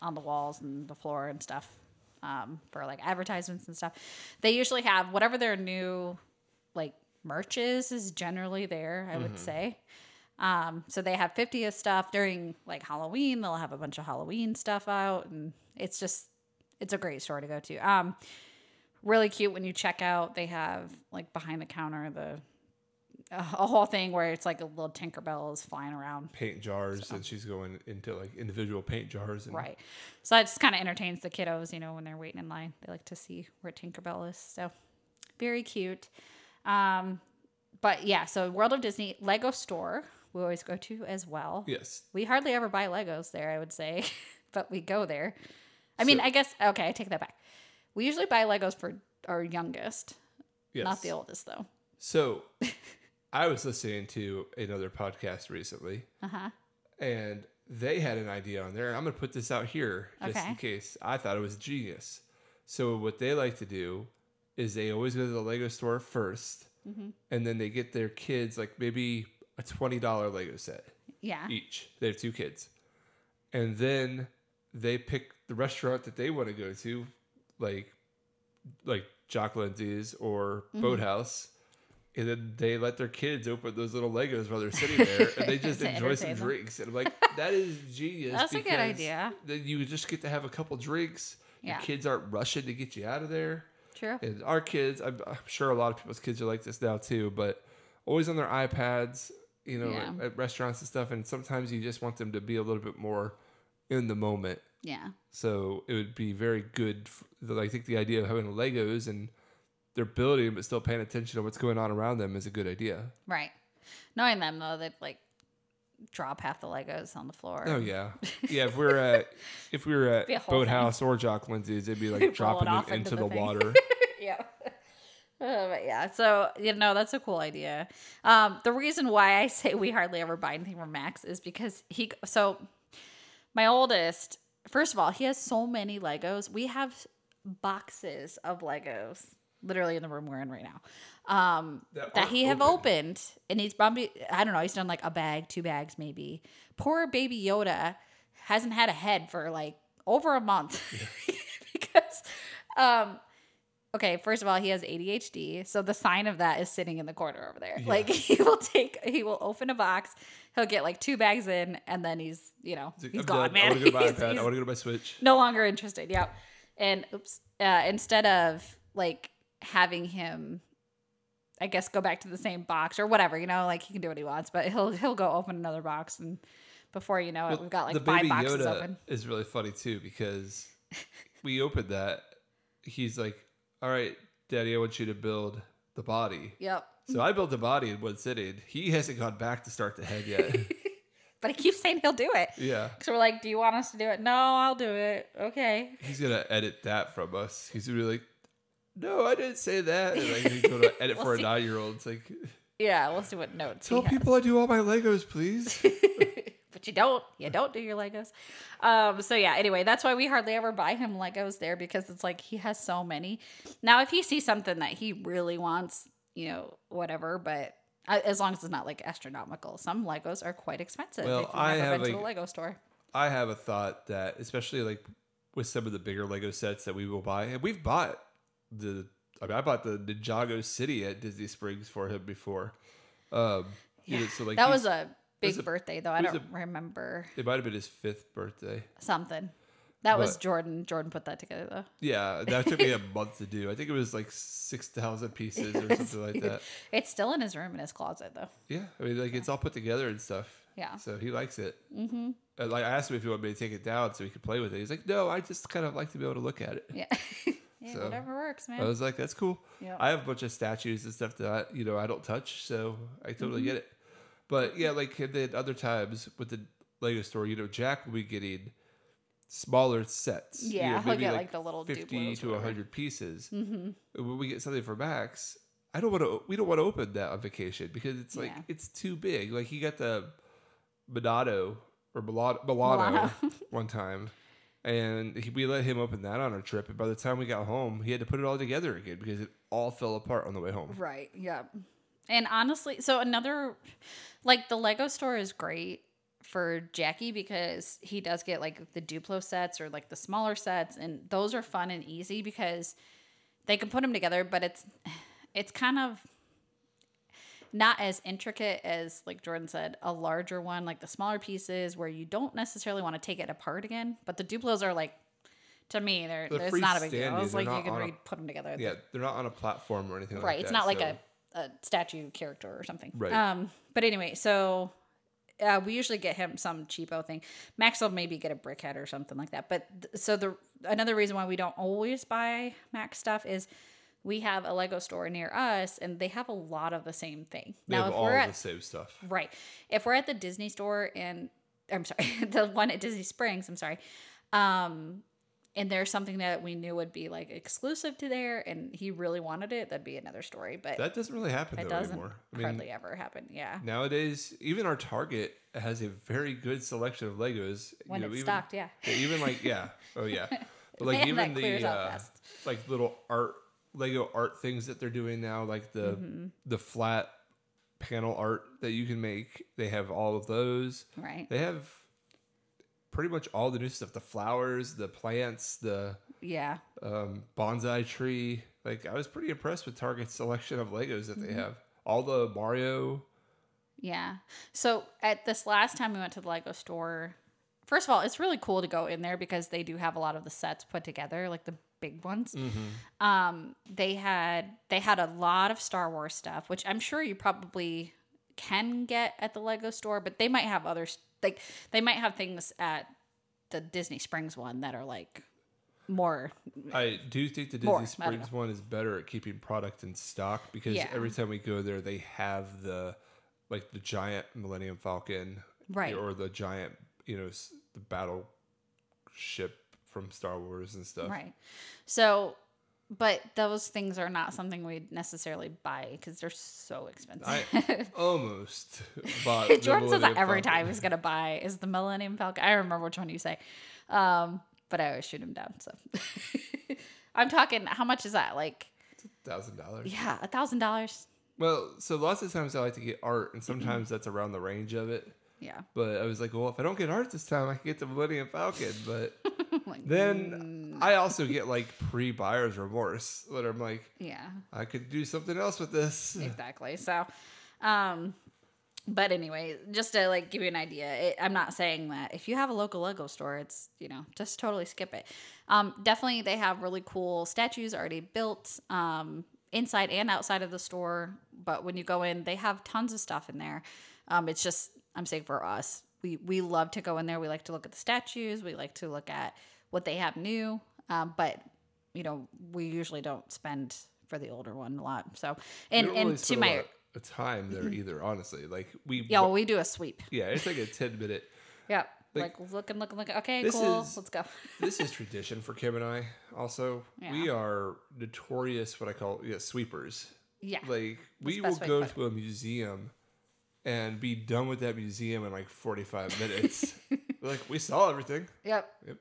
on the walls and the floor and stuff um, for like advertisements and stuff. They usually have whatever their new like merch is is generally there. I would say. Um, so they have 50th stuff during like Halloween. They'll have a bunch of Halloween stuff out, and it's just it's a great store to go to. Um, really cute when you check out. They have like behind the counter the a whole thing where it's like a little Tinkerbell is flying around. Paint jars, and she's going into like individual paint jars. And Right. So that just kind of entertains the kiddos, you know, when they're waiting in line. They like to see where Tinkerbell is. So very cute. Um, but yeah, so World of Disney Lego store we always go to as well. Yes, We hardly ever buy Legos there, I would say, [laughs] but we go there. I mean, So- I guess okay, I take that back. We usually buy Legos for our youngest, yes. not the oldest though. So, I was listening to another podcast recently, Uh huh. and they had an idea on there. I'm going to put this out here just Okay. in case. I thought it was genius. So, what they like to do is they always go to the Lego store 1st Mm-hmm. and then they get their kids like maybe a twenty dollar Lego set Yeah. each. They have two kids, and then they pick the restaurant that they want to go to, like like Jock Lindsay's or Mm-hmm. Boathouse. And then they let their kids open those little Legos while they're sitting [laughs] there, and they just enjoy some them. drinks. And I'm like, [laughs] that is genius. That's a good idea. Then you just get to have a couple drinks. Yeah. Your kids aren't rushing to get you out of there. True. And our kids, I'm, I'm sure a lot of people's kids are like this now too, but always on their iPads, you know, Yeah. at, at restaurants and stuff. And sometimes you just want them to be a little bit more in the moment. Yeah. So it would be very good. f the, I think the idea of having Legos and they're building, but still paying attention to what's going on around them is a good idea. Right. Knowing them though, they'd like drop half the Legos on the floor. Oh yeah, [laughs] yeah. If we're at if we were a at thing. Boathouse or Jock Lindsay's, it'd be [laughs] like dropping them into, into the, the water. [laughs] yeah. Uh, but yeah, so you know that's a cool idea. Um, the reason why I say we hardly ever buy anything from Max is because he. So my oldest, first of all, he has so many Legos. We have boxes of Legos, literally in the room we're in right now, um, That that, he have open. opened, and he's probably I don't know. He's done like a bag, two bags, maybe. Poor baby Yoda hasn't had a head for like over a month [laughs] because um okay first of all he has adhd so the sign of that is sitting in the corner over there like [laughs] he will take he will open a box he'll get like two bags in and then he's you know he's I'm gone done. man [laughs] I want to go to my iPad. I want to go to my Switch. no longer interested yep and oops uh, instead of like having him i guess go back to the same box or whatever you know like he can do what he wants but he'll he'll go open another box and before you know it we've got like the five baby boxes Yoda open is really funny too because we opened that. He's like, all right, Daddy, I want you to build the body. Yep. So I built the body in one sitting. He hasn't gone back to start the head yet. [laughs] But he keeps saying he'll do it. yeah. So we're like, do you want us to do it? No, I'll do it. Okay. He's gonna edit that from us. He's gonna be like, "No, I didn't say that." And like he's gonna edit [laughs] We'll for a nine year old. It's like, Yeah, we'll see what notes. tell people I do all my Legos, please. [laughs] but you don't. You don't do your Legos. Um, so yeah. Anyway, that's why we hardly ever buy him Legos there because it's like he has so many. Now, if he sees something that he really wants, you know, whatever. But as long as it's not like astronomical, some Legos are quite expensive. Well, if you've I have, been to the Lego store. I have a thought that, especially like with some of the bigger Lego sets that we will buy, and we've bought the. I mean, I bought the Ninjago City at Disney Springs for him before. Um, you know, so like that was a big a- birthday though. I don't a- remember It might have been his fifth birthday. something. That was Jordan. Jordan put that together though. Yeah, that took me a [laughs] month to do. I think it was like six thousand pieces or something like that. [laughs] It's still in his room in his closet though. Yeah, I mean, like it's all put together and stuff. Yeah. So he likes it. Mm-hmm. Like I asked him if he wanted me to take it down so he could play with it. He's like, "No, I just kind of like to be able to look at it." Yeah. [laughs] yeah So, whatever works, man. I was like, "That's cool." Yeah. I have a bunch of statues and stuff that I, you know I don't touch, so I totally Mm-hmm. get it. But yeah, like then other times with the Lego store, you know, Jack will be getting smaller sets. you Yeah, know, he'll get, like, the little fifty to hundred pieces. Mm-hmm. When we get something for Max, I don't want to. We don't want to open that on vacation because it's like Yeah. it's too big. Like he got the Monado or Milano Milano. [laughs] one time. And he, we let him open that on our trip. And by the time we got home, he had to put it all together again because it all fell apart on the way home. Right. Yeah. And honestly, so another, like the Lego store is great for Jackie because he does get like the Duplo sets or like the smaller sets, and those are fun and easy because they can put them together. But it's it's kind of not as intricate as like Jordan said, a larger one, like the smaller pieces where you don't necessarily want to take it apart again. But the Duplos are like. To me, they're, They're it's not a big deal. It's like you can a- put them together. Yeah, they're not on a platform or anything like right that. it's not like so- a, a statue character or something. Right. um but anyway so uh, we usually get him some cheapo thing. Max will maybe get a brick head or something like that. But th- so the another reason why we don't always buy max stuff is we have a lego store near us and they have a lot of the same thing. They now have if all we're at, the same stuff. right. If we're at the disney store and i'm sorry [laughs] the one at disney springs i'm sorry um and there's something that we knew would be like exclusive to there and he really wanted it that'd be another story but That doesn't really happen it though doesn't anymore. I mean, hardly ever happen. Yeah. nowadays, even our Target has a very good selection of Legos. When you know, it's even, stocked, yeah. yeah, Even like yeah, oh yeah, [laughs] but like Man, even the uh, like little art Lego art things that they're doing now, like the Mm-hmm. the flat panel art that you can make. They have all of those. Right. They have pretty much all the new stuff: the flowers, the plants, the Yeah. um, bonsai tree. Like I was pretty impressed with Target's selection of Legos that they Mm-hmm. have. All the Mario. Yeah. So at this last time we went to the Lego store, first of all, it's really cool to go in there because they do have a lot of the sets put together, like the big ones. Um, they had they had a lot of Star Wars stuff, which I'm sure you probably can get at the Lego store, but they might have others like they might have things at the Disney Springs one that are like more I do think the Disney More, Springs one is better at keeping product in stock because Yeah. every time we go there, they have the like the giant Millennium Falcon, Right. or the giant, you know, the battle ship from Star Wars and stuff. Right. So, but those things are not something we'd necessarily buy because they're so expensive. I [laughs] almost bought. the [laughs] Jordan says that every Falcon. time he's gonna buy is the Millennium Falcon. I remember which one you say, um, but I always shoot him down. So [laughs] I'm talking. How much is that? Like, thousand dollars. yeah, a thousand dollars. Well, so lots of times I like to get art, and sometimes that's around the range of it. Yeah. But I was like, well, if I don't get art this time, I can get the Millennium Falcon. But [laughs] Like, then I also get like pre-buyer's remorse that I'm like, yeah. I could do something else with this. exactly. So, um, but anyway, just to like give you an idea, it, I'm not saying that if you have a local Lego store, it's you know just totally skip it. Um, definitely, they have really cool statues already built um, inside and outside of the store. But when you go in, they have tons of stuff in there. Um, it's just I'm saying for us, we we love to go in there. We like to look at the statues. We like to look at what they have new. Um, but you know, we usually don't spend for the older one a lot. So, and and really to spend a my time there either. Honestly, like we yeah, well, we do a sweep. yeah, it's like a ten minute. [laughs] Yeah, Like, like, looking, looking, looking. Okay, cool. is- Let's go. [laughs] this is tradition for Kim and I. Also, we are notorious what I call yeah, sweepers. Yeah, Like we will best way to go to a museum and be done with that museum in like forty five minutes. [laughs] like we saw everything. yep. Yep.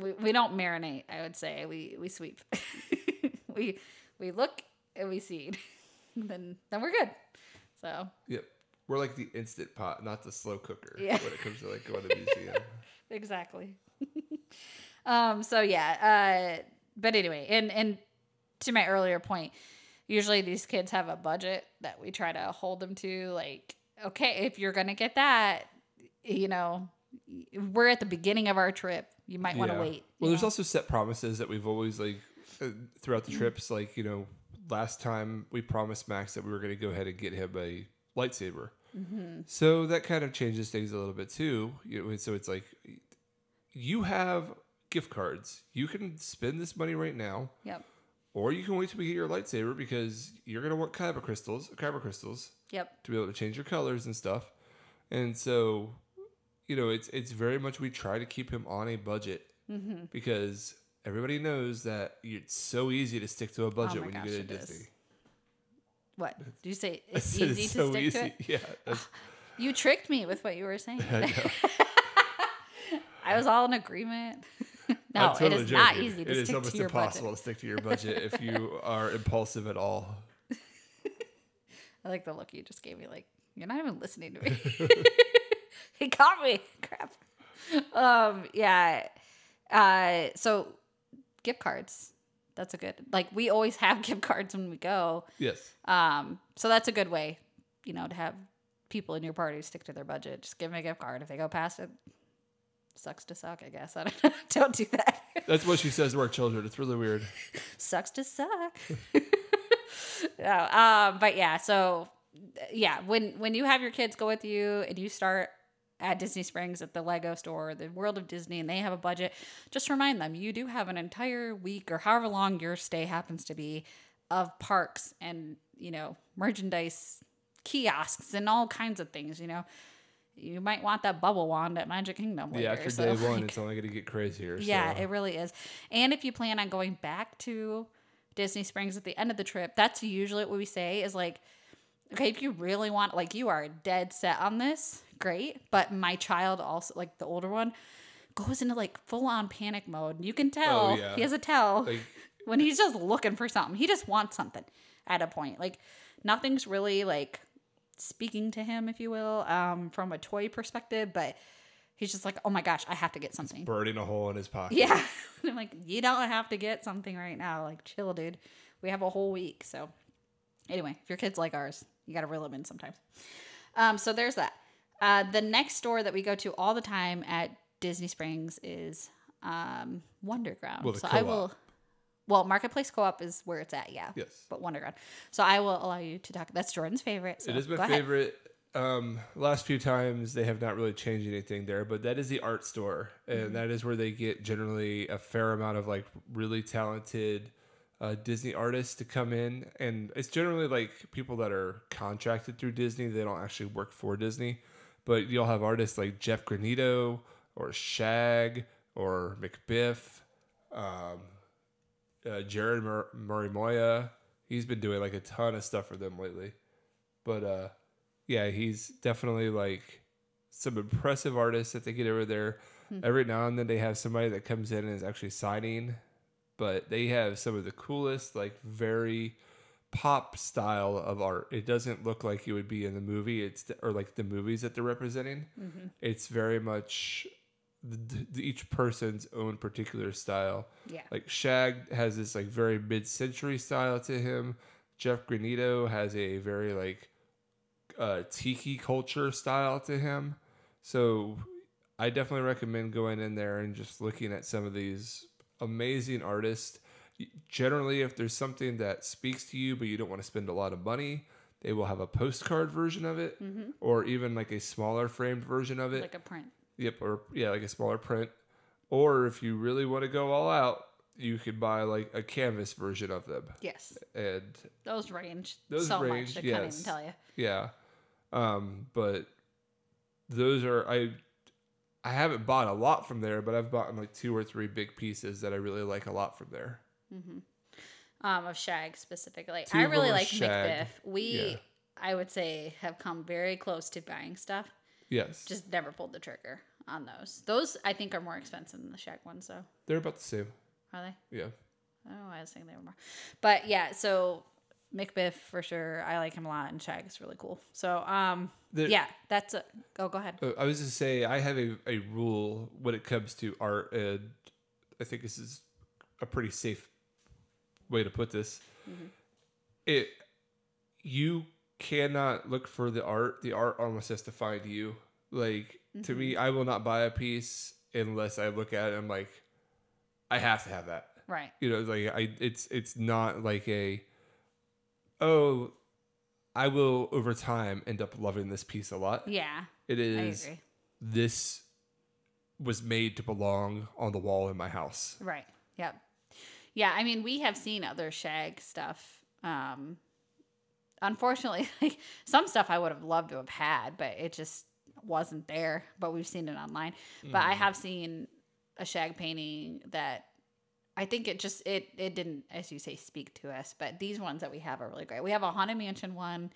We, we don't marinate. I would say we we sweep. [laughs] we we look and we seed. [laughs] then then we're good. So Yep. We're like the instant pot, not the slow cooker Yeah. when it comes to like going to museum. exactly. um. So yeah. Uh. But anyway, and and to my earlier point, usually these kids have a budget that we try to hold them to. Like, okay, if you're gonna get that, you know, we're at the beginning of our trip. You might want to Yeah. wait. Well, there's know? also set promises that we've always like uh, throughout the Mm. trips. Like you know, last time we promised Max that we were going to go ahead and get him a lightsaber. Mm-hmm. So that kind of changes things a little bit too. You know, so it's like you have gift cards. You can spend this money right now, Yep. Or you can wait till we get your lightsaber because you're going to want kyber crystals, kyber crystals Yep. to be able to change your colors and stuff. And so, you know, it's it's very much we try to keep him on a budget Mm-hmm. because everybody knows that it's so easy to stick to a budget Oh when gosh, you get to is. What? Do you say [laughs] it's easy it's to so stick easy. to it? [laughs] Yeah, [laughs] You tricked me with what you were saying. I. I was all in agreement. [laughs] no, totally it is not easy to It is almost impossible budget. to stick to your budget if you [laughs] are impulsive at all. I like the look you just gave me. Like you're not even listening to me. [laughs] he caught me. Crap. Um. Yeah. Uh. So, gift cards. That's a good. Like we always have gift cards when we go. Yes. Um. So that's a good way, you know, to have people in your party stick to their budget. Just give them a gift card. If they go past it, sucks to suck. I guess [laughs] I don't. Know. [laughs] don't do that. That's what she says to our children. It's really weird. [laughs] sucks to suck. no, um, but yeah, so yeah, when when you have your kids go with you and you start at Disney Springs at the Lego store, the World of Disney, and they have a budget, just remind them you do have an entire week or however long your stay happens to be of parks and you know merchandise kiosks and all kinds of things. You know, you might want that bubble wand at Magic Kingdom. Later, yeah, after so, day [laughs] one, it's only going to get crazier. yeah, so. it really is. And if you plan on going back to Disney Springs at the end of the trip, that's usually what we say is like, okay, if you really want, like, you are dead set on this, great. But my child also, like the older one, goes into like full on panic mode. You can tell Oh, yeah. he has a tell Like- when he's just looking for something. He just wants something at a point. Like, nothing's really like speaking to him, if you will, um, from a toy perspective, but. He's just like, oh my gosh, I have to get something. burning a hole in his pocket. Yeah. [laughs] I'm like, you don't have to get something right now. Like, chill, dude. We have a whole week. So, anyway, if your kid's like ours, you got to reel them in sometimes. Um, so, there's that. Uh, the next store that we go to all the time at Disney Springs is um, Wonderground. Well, so, I will. Well, Marketplace Co op is where it's at, yeah. Yes. But Wonderground. So, I will allow you to talk. That's Jordan's favorite. So It is my favorite. Um, last few times they have not really changed anything there, but that is the art store, and Mm-hmm. that is where they get generally a fair amount of like really talented uh, Disney artists to come in, and it's generally like people that are contracted through Disney. They don't actually work for Disney, but you'll have artists like Jeff Granito or Shag or McBiff, um, uh, Jared Mur- Murray Moya. He's been doing like a ton of stuff for them lately. But uh yeah, he's definitely like some impressive artists that they get over there. Every now and then they have somebody that comes in and is actually signing, but they have some of the coolest, like very pop style of art. It doesn't look like it would be in the movie. It's or like the movies that they're representing. It's very much the, the, each person's own particular style. Yeah. Like Shag has this like very mid-century style to him. Jeff Granito has a very like uh, tiki culture style to him. So I definitely recommend going in there and just looking at some of these amazing artists. Generally, if there's something that speaks to you, but you don't want to spend a lot of money, they will have a postcard version of it, or even like a smaller framed version of it. Like a print. Yep, or yeah, like a smaller print. Or if you really want to go all out, you could buy like a canvas version of them, Yes. and Those range Those so range, much. I yes. even tell you. yeah, um, but those are I. I haven't bought a lot from there, but I've bought like two or three big pieces that I really like a lot from there. Um, of shag specifically. Two I really like shag. McBiff. We, Yeah. I would say, have come very close to buying stuff. Yes, Just never pulled the trigger on those. Those I think are more expensive than the shag ones, though. they're about the same. Are they? Yeah, Oh, I was thinking they were more. But yeah, so McBiff for sure. I like him a lot, and Shag is really cool. So um, The- yeah, that's a. Oh, go ahead. Uh, I was just say I have a, a rule when it comes to art, and I think this is a pretty safe way to put this. It you cannot look for the art; the art almost has to find you. Like to me, I will not buy a piece unless I look at it. and I'm like, I have to have that. Right. You know, like I, it's it's not like a, oh, I will over time end up loving this piece a lot. Yeah, It is. I agree. this was made to belong on the wall in my house. Right. Yep. Yeah, I mean, we have seen other shag stuff. Um, unfortunately, [laughs] like some stuff I would have loved to have had, but it just wasn't there. But we've seen it online. But I mm-hmm. have seen a shag painting that I think it just it it didn't, as you say, speak to us. But these ones that we have are really great. We have a haunted mansion one.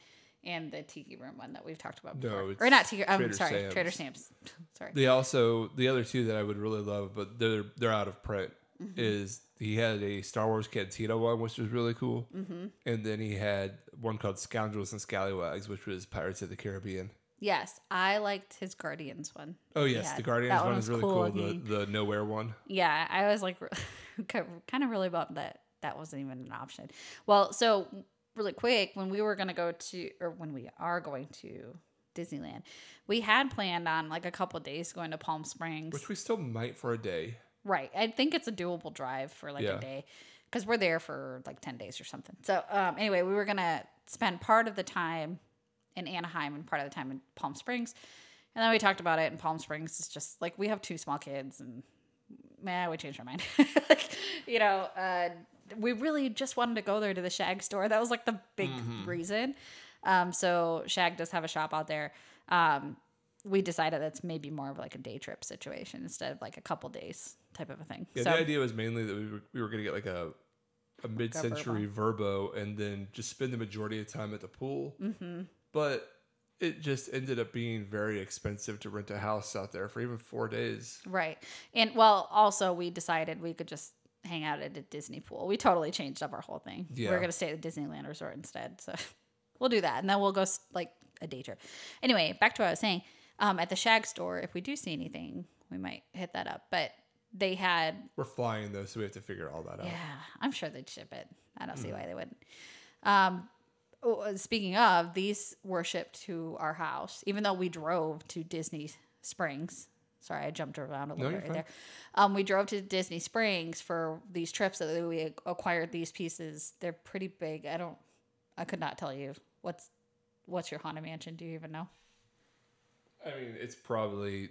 And the tiki room one that we've talked about No, before, it's or not tiki. I'm Trader sorry, Sam's. Trader Sam's. [laughs] sorry. They also the other two that I would really love, but they're they're out of print. Mm-hmm. Is he had a Star Wars Cantina one, which was really cool, mm-hmm. and then he had one called Scoundrels and Scallywags, which was Pirates of the Caribbean. Yes, I liked his Guardians one. Oh yes, the Guardians That one, was is really cool. looking. The the Nowhere one. yeah, I was like [laughs] kind of really bummed that that wasn't even an option. Well, so really quick, when we were going to go to, or when we are going to Disneyland, we had planned on like a couple of days going to Palm Springs. Which we still might for a day. Right. I think it's a doable drive for like Yeah. a day because we're there for like 10 days or something. So, um, anyway, we were going to spend part of the time in Anaheim and part of the time in Palm Springs. And then we talked about it, and Palm Springs is just like we have two small kids, and man, we changed our mind. [laughs] like, you know, uh, we really just wanted to go there to the Shag store. That was like the big reason. Um, so Shag does have a shop out there. Um, we decided that's maybe more of like a day trip situation instead of like a couple days type of a thing. Yeah, so the idea was mainly that we were, we were going to get like a a mid-century Vrbo and then just spend the majority of the time at the pool. Mm-hmm. But it just ended up being very expensive to rent a house out there for even four days. right, and well, also we decided we could just hang out at a Disney pool. We totally changed up our whole thing. Yeah. We're gonna stay at the Disneyland Resort instead. So [laughs] we'll do that, and then we'll go like a day trip. Anyway, back to what I was saying. Um, at the Shag store, if we do see anything, we might hit that up. But they had We're flying though, so we have to figure all that out. Yeah, I'm sure they'd ship it. I don't see why they wouldn't. Um, oh, speaking of, these were shipped to our house, even though we drove to Disney Springs. Sorry, I jumped around a little you're bit right there. Um, we drove to Disney Springs for these trips that we acquired these pieces. They're pretty big. I don't. I could not tell you what's what's your haunted mansion. Do you even know? I mean, it's probably,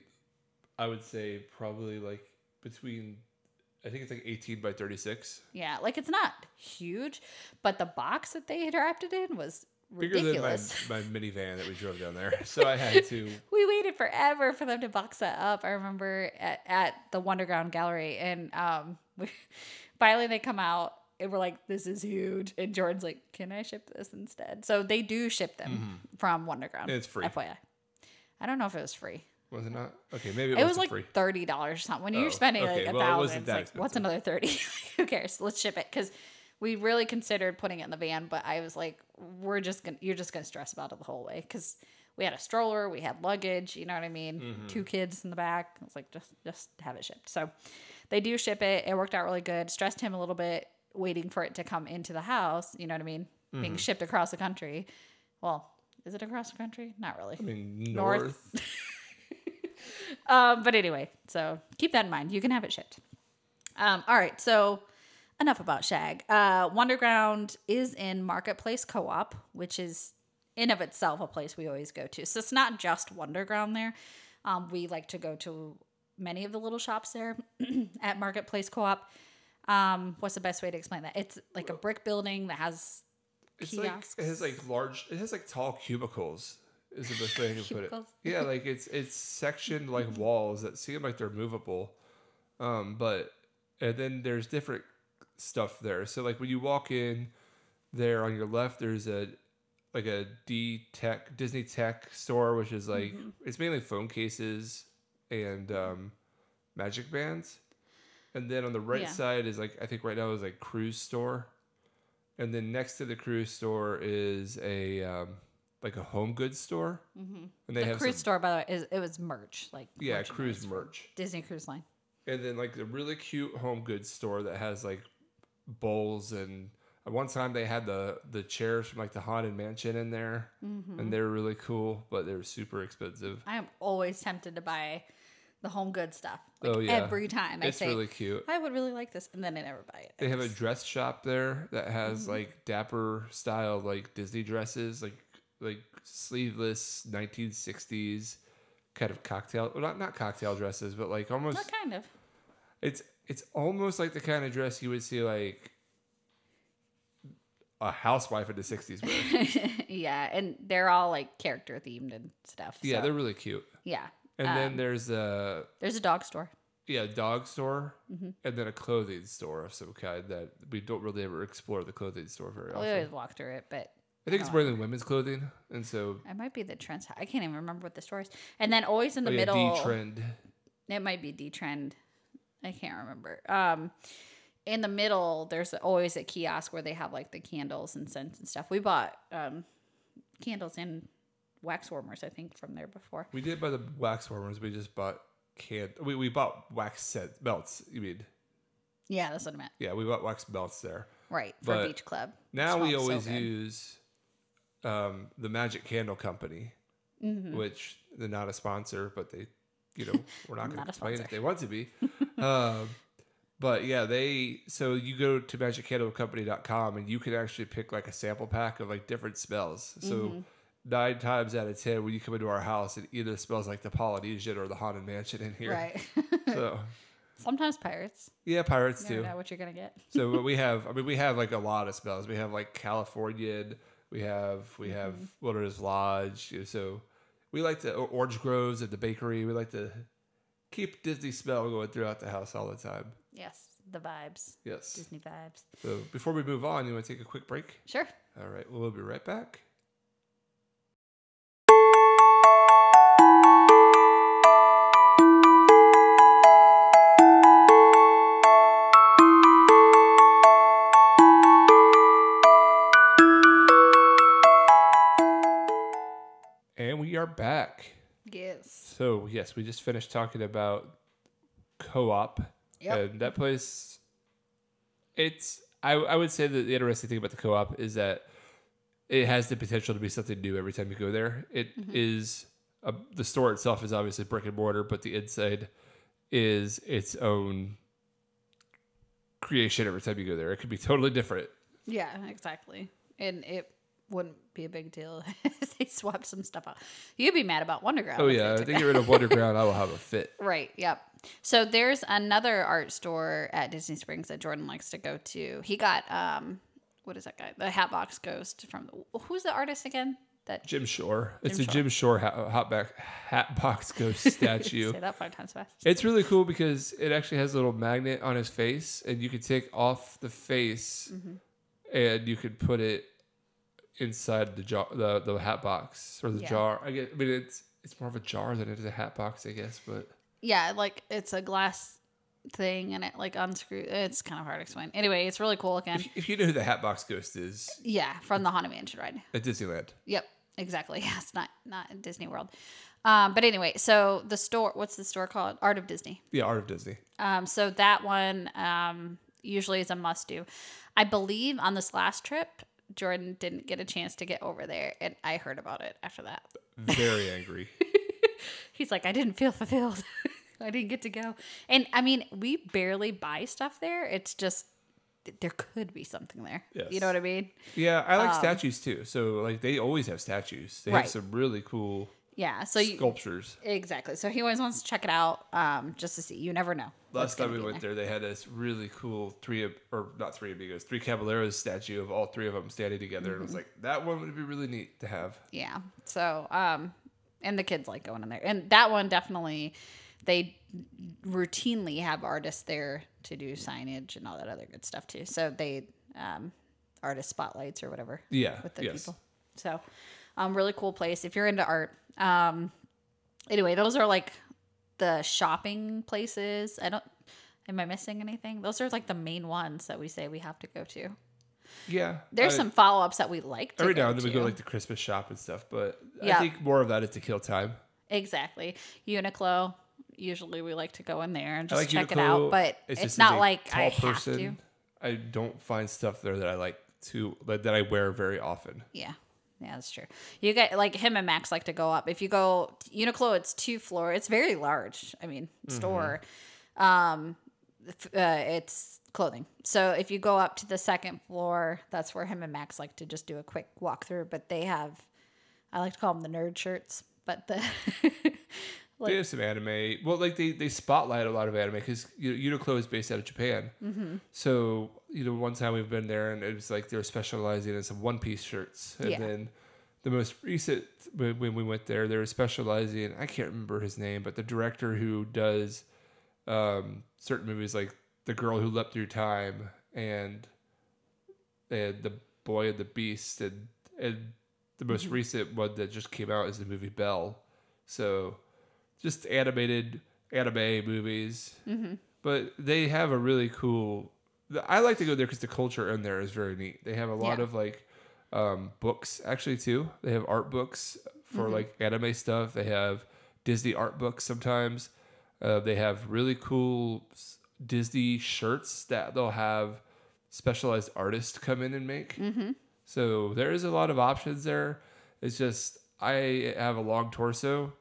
I would say, probably like between, I think it's like 18 by 36. Yeah, like it's not huge, but the box that they wrapped it in was Bigger ridiculous. than my, my minivan that we drove down there. [laughs] So I had to. [laughs] we waited forever for them to box that up. I remember at, at the Wonderground Gallery, and um, [laughs] we, finally they come out and we're like, "This is huge." And Jordan's like, "Can I ship this instead?" So they do ship them from Wonderground. And it's free. FYI. I don't know if it was free. Was it not? Okay, maybe it, It was like free. thirty dollars or something. When you're Oh, spending okay. like a Well, it thousand, wasn't it's like, what's another thirty? [laughs] Who cares? Let's ship it because we really considered putting it in the van, but I was like, we're just gonna, you're just gonna stress about it the whole way because we had a stroller, we had luggage, you know what I mean? Mm-hmm. Two kids in the back. I was like, just just have it shipped. So they do ship it. It worked out really good. Stressed him a little bit waiting for it to come into the house. You know what I mean? Mm-hmm. Being shipped across the country. Well, is it across the country? Not really. I mean, North. north. [laughs] Um, but anyway, so keep that in mind. You can have it shipped. Um, all right, so enough about Shag. Uh, Wonderground is in Marketplace Co-op, which is in of itself a place we always go to. So it's not just Wonderground there. Um, we like to go to many of the little shops there [clears throat] at Marketplace Co-op. Um, what's the best way to explain that? It's like a brick building that has It's like it has like large. It has like tall cubicles. Is the best way I can put it. Yeah, like it's it's sectioned like [laughs] walls that seem like they're movable, um, but and then there's different stuff there. So like when you walk in, there on your left, there's a like a D Tech Disney Tech store, which is like Mm-hmm. it's mainly phone cases and um, magic bands. And then on the right Yeah. side is like I think right now is like cruise store, and then next to the cruise store is a um, like a home goods store, mm-hmm. and they the have cruise some, store. By the way, is it was merch like yeah cruise merch, Disney Cruise Line. and then like the really cute home goods store that has like bowls and at one time they had the the chairs from like the haunted mansion in there, Mm-hmm. and they were really cool, but they were super expensive. I am always tempted to buy the home good stuff. Like oh yeah, every time I say, it's say really cute. I would really like this, and then I never buy it. They have a dress shop there that has Mm-hmm. like dapper style like Disney dresses, like like sleeveless 1960s kind of cocktail, well, not not cocktail dresses, but like almost What kind of? it's it's almost like the kind of dress you would see like a housewife in the 60s [laughs] yeah, and they're all like character themed and stuff. yeah, so, they're really cute. yeah. And Um, then there's a there's a dog store. yeah dog store, Mm-hmm. and then a clothing store of some kind that we don't really ever explore the clothing store very often. We always walk through it, but I think it's more than women's clothing, and so it might be the trends. I can't even remember what the store is. And then always in the oh, yeah, middle, trend. it might be D Trend. I can't remember. Um, in the middle, there's always a kiosk where they have like the candles and scents and stuff. We bought um, candles and wax warmers, I think, from there before. We did buy the wax warmers. We just bought can. We, we bought wax set melts. You mean? Yeah, that's what I meant. Yeah, we bought wax belts there. Right for But Beach Club. Now we Smells so always use um, the Magic Candle Company, Mm-hmm. which they're not a sponsor, but they, you know, [laughs] we're not going to a complain if they want to be. [laughs] um, but yeah, they so you go to magiccandlecompany.com and you can actually pick like a sample pack of like different smells. So Mm-hmm. Nine times out of ten, when you come into our house, it either smells like the Polynesian or the haunted mansion in here. Right. [laughs] So [laughs] Sometimes pirates. yeah, pirates You too. know what you're gonna get. So what we [laughs] have, I mean, we have like a lot of smells. We have like Californian. We have we have Mm-hmm. Wilderness Lodge. you know, So we like the Orange Groves at the bakery. We like to keep Disney smell going throughout the house all the time. Yes, the vibes. Yes. Disney vibes. So before we move on, you want to take a quick break? Sure. All right, well, we'll be right back. We are back. Yes. So yes, we just finished talking about co-op, Yep. and that place. It's I I would say that the interesting thing about the co-op is that it has the potential to be something new every time you go there. It mm-hmm. is a, the store itself is obviously brick and mortar, but the inside is its own creation every time you go there. It could be totally different. Yeah, exactly. And it wouldn't be a big deal [laughs] if they swapped some stuff out. You'd be mad about Wonderground. Oh yeah, if they get rid of Wonderground, [laughs] I will have a fit. Right. Yep. So there's another art store at Disney Springs that Jordan likes to go to. He got um, what is that guy? The Hatbox Ghost from who's the artist again? That Jim Shore. It's Jim a Jim Shore hat, hotback, hat box [laughs] ghost statue. say that five times fast. It's really cool because it actually has a little magnet on his face, and you can take off the face, Mm-hmm. and you could put it inside the jar, the the hat box or the Yeah. jar. I guess. I mean, it's it's more of a jar than it is a hat box, I guess. But Yeah, like it's a glass thing and it like unscrews. It's kind of hard to explain. Anyway, it's really cool again. if, if you know who the hat box ghost is Yeah, from the Haunted Mansion ride. at Disneyland, Yep, exactly. [laughs] Yeah, it's not not in Disney World. Um, but anyway, so the store, what's the store called? Art of Disney. Yeah, Art of Disney. Um, so that one um, usually is a must do. I believe on this last trip, Jordan didn't get a chance to get over there, and I heard about it after that. Very [laughs] angry. He's like, I didn't feel fulfilled. [laughs] I didn't get to go. And I mean, we barely buy stuff there. It's just there could be something there. You know what I mean? Yeah, I like statues too. So like they always have statues. They Um, Right. have some really cool. Yeah. So you, sculptures. exactly. So he always wants to check it out, um, just to see. You never know. Last time we went there, they had this really cool three of- or not three amigos, three caballeros statue of all three of them standing together, and it was Mm-hmm. like that one would be really neat to have. Yeah. So, um, and the kids like going in there, and that one definitely, they routinely have artists there to do signage and all that other good stuff too. So they, um, artist spotlights or whatever. Yeah, With the yes. people. So, um, really cool place if you're into art. Um, anyway, those are like the shopping places. I don't. Am I missing anything? Those are like the main ones that we say we have to go to. Yeah, There's I- some follow ups that we like to every now and then we go like the Christmas shop and stuff, but Yeah. I think more of that is to kill time. Exactly. Uniqlo. Usually we like to go in there and just like check it out, but it's, as not like I have to. I don't find stuff there that I like to that I wear very often. Yeah. Yeah, that's true. You get like him and Max like to go up. If you go Uniqlo, it's two floor. It's very large. I mean, Mm-hmm. store. Um, uh, it's clothing. So if you go up to the second floor, that's where him and Max like to just do a quick walkthrough. But they have, I like to call them the nerd shirts. But the [laughs] they have some anime. Well, like they, they spotlight a lot of anime because you know, Uniqlo is based out of Japan. Mm-hmm. So you know, one time we've been there and it was like they're specializing in some One Piece shirts, and Yeah. then the most recent when, when we went there, they were specializing. I can't remember his name, but the director who does um, certain movies like The Girl Who Leapt Through Time and and The Boy and the Beast and and the most Mm-hmm. recent one that just came out is the movie Belle. So just animated anime movies. Mm-hmm. But they have a really cool. I like to go there because the culture in there is very neat. They have a lot Yeah. of like um, books actually too. They have art books for Mm-hmm. like anime stuff. They have Disney art books sometimes. Uh, they have really cool Disney shirts that they'll have specialized artists come in and make. Mm-hmm. So there is a lot of options there. It's just I have a long torso,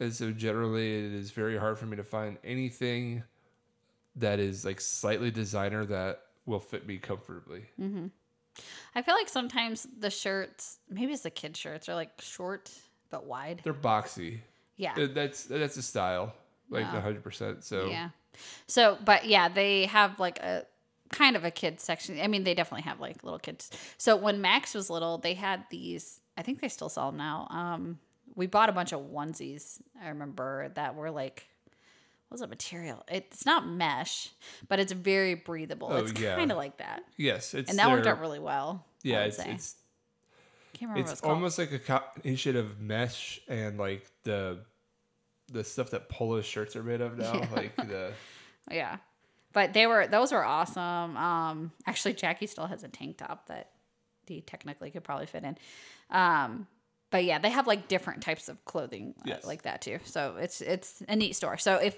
and so generally it is very hard for me to find anything that is like slightly designer that will fit me comfortably. I feel like sometimes the shirts, maybe it's the kid shirts, are like short but wide. They're boxy. Yeah. Uh, That's that's a style, like hundred percent. So Yeah. So, but yeah, they have like a kind of a kid section. I mean, they definitely have like little kids. So when Max was little, they had these. I think they still sell them now. Um, we bought a bunch of onesies. I remember that were like, what was the material? It's not mesh, but it's very breathable. Oh, it's yeah. kind of like that, yes, it's and that worked out really well. Yeah, it's it's Can't remember it's it's almost like a combination of mesh and like the the stuff that polo shirts are made of now, [laughs] like the Yeah. But they were those were awesome. Um actually Jackie still has a tank top that he technically could probably fit in. Um but yeah, they have like different types of clothing uh, Yes. like that too. So it's it's a neat store. So if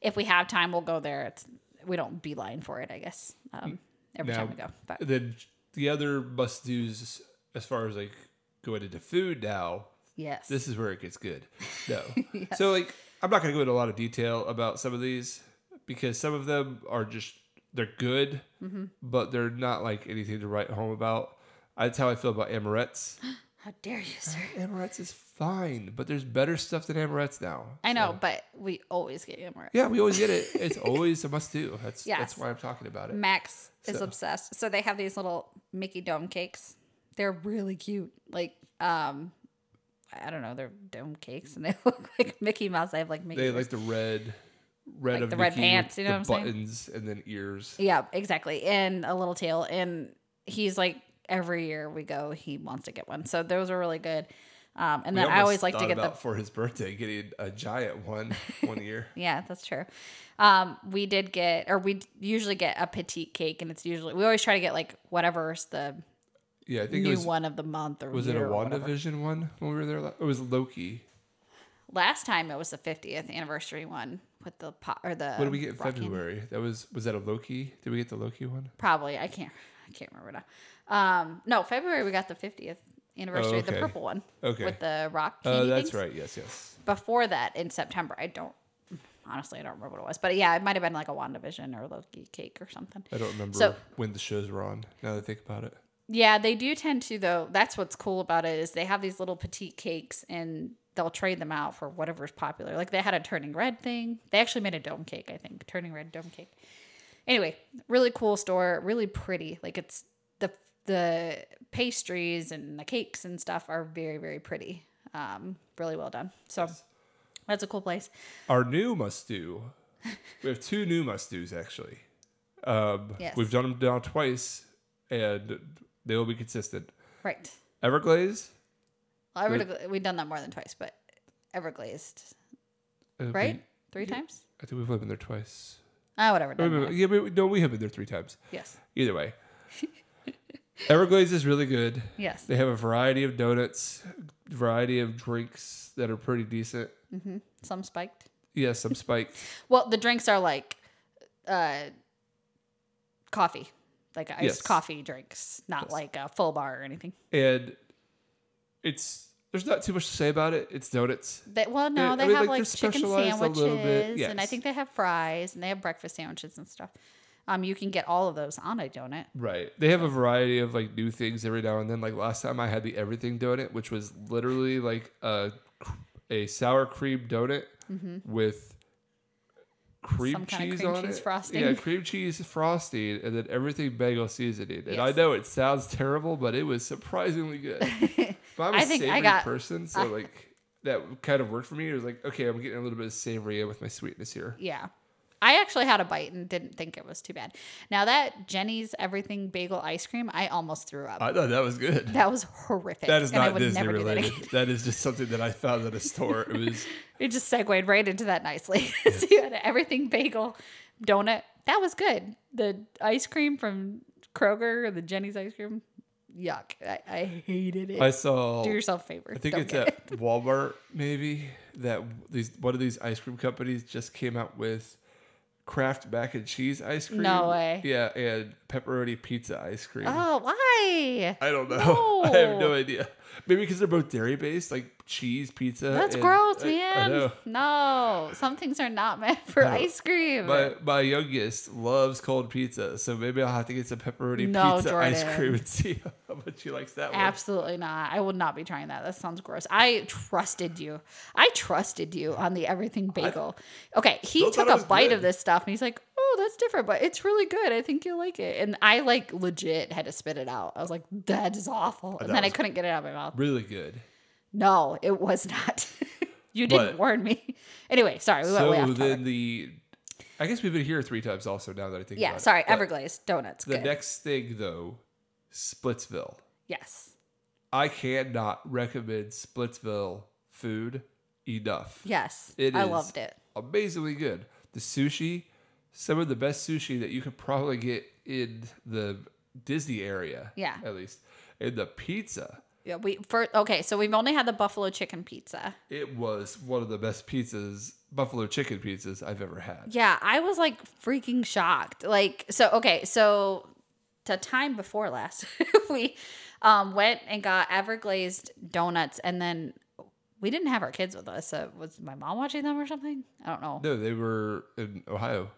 if we have time, we'll go there. It's we don't beeline for it, I guess. Um every time we go. But then the other must dos as far as like going into food now yes. this is where it gets good no [laughs] so like i'm not going to go into a lot of detail about some of these because some of them are just they're good Mm-hmm. but they're not like anything to write home about that's how i feel about Amorette's [gasps] [gasps] How dare you, sir? [laughs] Amorette's is fine but there's better stuff than Amorette's now I know, but we always get Amorette. yeah we always get it it's [laughs] always a must do that's Yes. that's why i'm talking about it Max is obsessed. So they have these little Mickey dome cakes. They're really cute. Like, um, I don't know, they're dome cakes and they [laughs] look like Mickey Mouse. They have like Mickey. they ears. like the red red Like of the red pants, you know what I'm saying? buttons and then ears yeah, exactly, and a little tail. And he's like, every year we go, he wants to get one. So those are really good. Um, and We then I always like to get the for his birthday getting a giant one one year. [laughs] Yeah, that's true. Um, we did get, or we usually get a petite cake, and it's usually we always try to get like whatever's the Yeah, I think new it was one of the month or was it a. WandaVision one when we were there? la- It was Loki. Last time it was the 50th anniversary one with the pot or the. What did we get in candy. February? That was was that a Loki? Did we get the Loki one? Probably I can't I can't remember now. Um, no, February we got the 50th anniversary, the Oh, okay. purple one. Okay. With the rock. Oh, that's things. right. Yes, yes. Before that, in September, I don't. Honestly, I don't remember what it was, but yeah, it might have been like a WandaVision or Loki cake or something. I don't remember So- when the shows were on. Now that I think about it. Yeah, they do tend to though. That's what's cool about it is they have these little petite cakes and they'll trade them out for whatever's popular. Like they had a turning red thing. They actually made a dome cake, I think. Turning red dome cake. Anyway, really cool store, really pretty. Like it's the the pastries and the cakes and stuff are very very pretty. Um, really well done. So that's a cool place. Our new must do. We have two new must dos actually. Um, Yes. We've done them now twice, and they will be consistent. Right. Everglaze, Well, Evergla- we've done that more than twice, but Everglazed, uh, right? we- Three times? I think we've only been there twice. Ah, whatever. Doesn't wait, matter. wait, Yeah, but no, we have been there three times. Yes. Either way, [laughs] Everglazed is really good. Yes. They have a variety of donuts, variety of drinks that are pretty decent. Some spiked. Yeah, some spiked. [laughs] Well, the drinks are like uh, coffee, like iced Yes. coffee drinks, not Yes. like a full bar or anything. and it's there's not too much to say about it. It's donuts. They, well, no, I they mean, have like, like chicken specialized a little sandwiches, bit, and I think they have fries, and they have breakfast sandwiches and stuff. Um, you can get all of those on a donut. Right. They have a variety of like new things every now and then. Like last time I had the everything donut, which was literally like a a sour cream donut with cream Mm-hmm. Some kind of cheese cream on cheese it. frosting. Yeah, cream cheese frosting and then everything bagel seasoning. And I know it sounds terrible, but it was surprisingly good. [laughs] but I'm a I think I savory got- person, so like that kind of worked for me. It was like, okay, I'm getting a little bit of savory with my sweetness here. Yeah. I actually had a bite and didn't think it was too bad. Now that Jeni's everything bagel ice cream, I almost threw up. I thought that was good. that was horrific. That is not would Disney never do that related. That is just something that I found at a store. It was [laughs] It just segued right into that nicely. [laughs] so you had an everything bagel donut. That was good. The ice cream from Kroger, the Jeni's ice cream, yuck. I, I hated it. I saw. Do yourself a favor. I think Don't it's at [laughs] Walmart maybe that these one of these ice cream companies just came out with Kraft mac and cheese ice cream. No way. Yeah, and pepperoni pizza ice cream. Oh, why? I don't know. [laughs] I have no No. idea. Maybe because they're both dairy based, like cheese pizza. That's and- gross, I- I man. No, some things are not meant [laughs] for ice cream. My my youngest loves cold pizza, so maybe I'll have to get some pepperoni No, pizza ice cream and [laughs] see how much she likes that one. Absolutely not. I would not be trying that. That sounds gross. I trusted you. I trusted you on the everything bagel. Okay, he took a bite good. of this stuff and he's like, "Oh, that's different, but it's really good. I think you'll like it." And I like legit had to spit it out. I was like, "That is awful," and that then I couldn't get it out of my mouth. Really good. No, it was not. [laughs] you didn't But- warn me. Anyway, sorry, we went way So off then the, I guess we've been here three times also. Now that I think Yeah, about it. sorry, But Everglazed donuts. The Good. next thing though, Splitsville. yes. I cannot recommend Splitsville food enough. Yes. It I loved it. Amazingly good. The sushi, some of the best sushi that you could probably get in the Disney area. Yeah. At least. And the pizza. Yeah, we for okay, so we've only had the buffalo chicken pizza. It was one of the best pizzas, buffalo chicken pizzas I've ever had. Yeah, I was like freaking shocked. Like, so okay, so the time before last, [laughs] we um went and got Everglazed donuts, and then we didn't have our kids with us. So was my mom watching them or something? I don't know. No, they were in Ohio.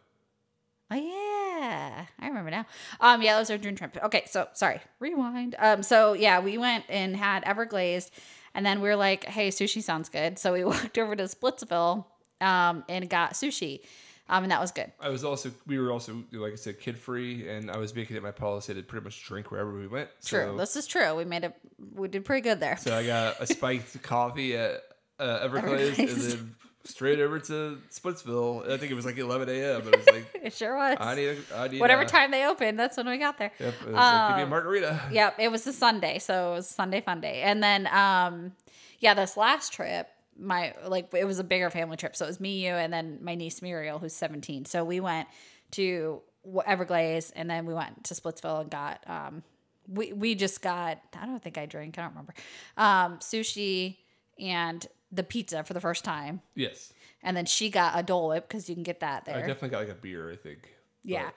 Oh yeah, I remember now. Um, yeah, was our dream trip. Okay, so sorry, rewind. Um, so yeah, we went and had Everglazed, and then we were like, "Hey, sushi sounds good." So we [laughs] walked over to Splitsville, um, and got sushi, um, and that was good. I was also we were also like I said kid free, and I was making it my policy to pretty much drink wherever we went. True, So, this is true. We made it. We did pretty good there. so I got a spiked [laughs] coffee at uh, Everglazed, and then straight over to Splitsville. I think it was like 11 a.m. But it was like [laughs] It sure was. I need a, I need Whatever a, time they opened, that's when we got there. Yep, it was like, give me a Um, margarita. Yep, it was a Sunday, so it was Sunday fun day. And then um yeah, this last trip, my like it was a bigger family trip. So it was me, you, and then my niece Muriel, who's 17. So we went to Everglazed and then we went to Splitsville and got um we we just got I don't think I drank, I don't remember. Um sushi and the pizza for the first time. Yes, And then she got a Dole Whip because you can get that there. I definitely got like a beer. I think. Yeah.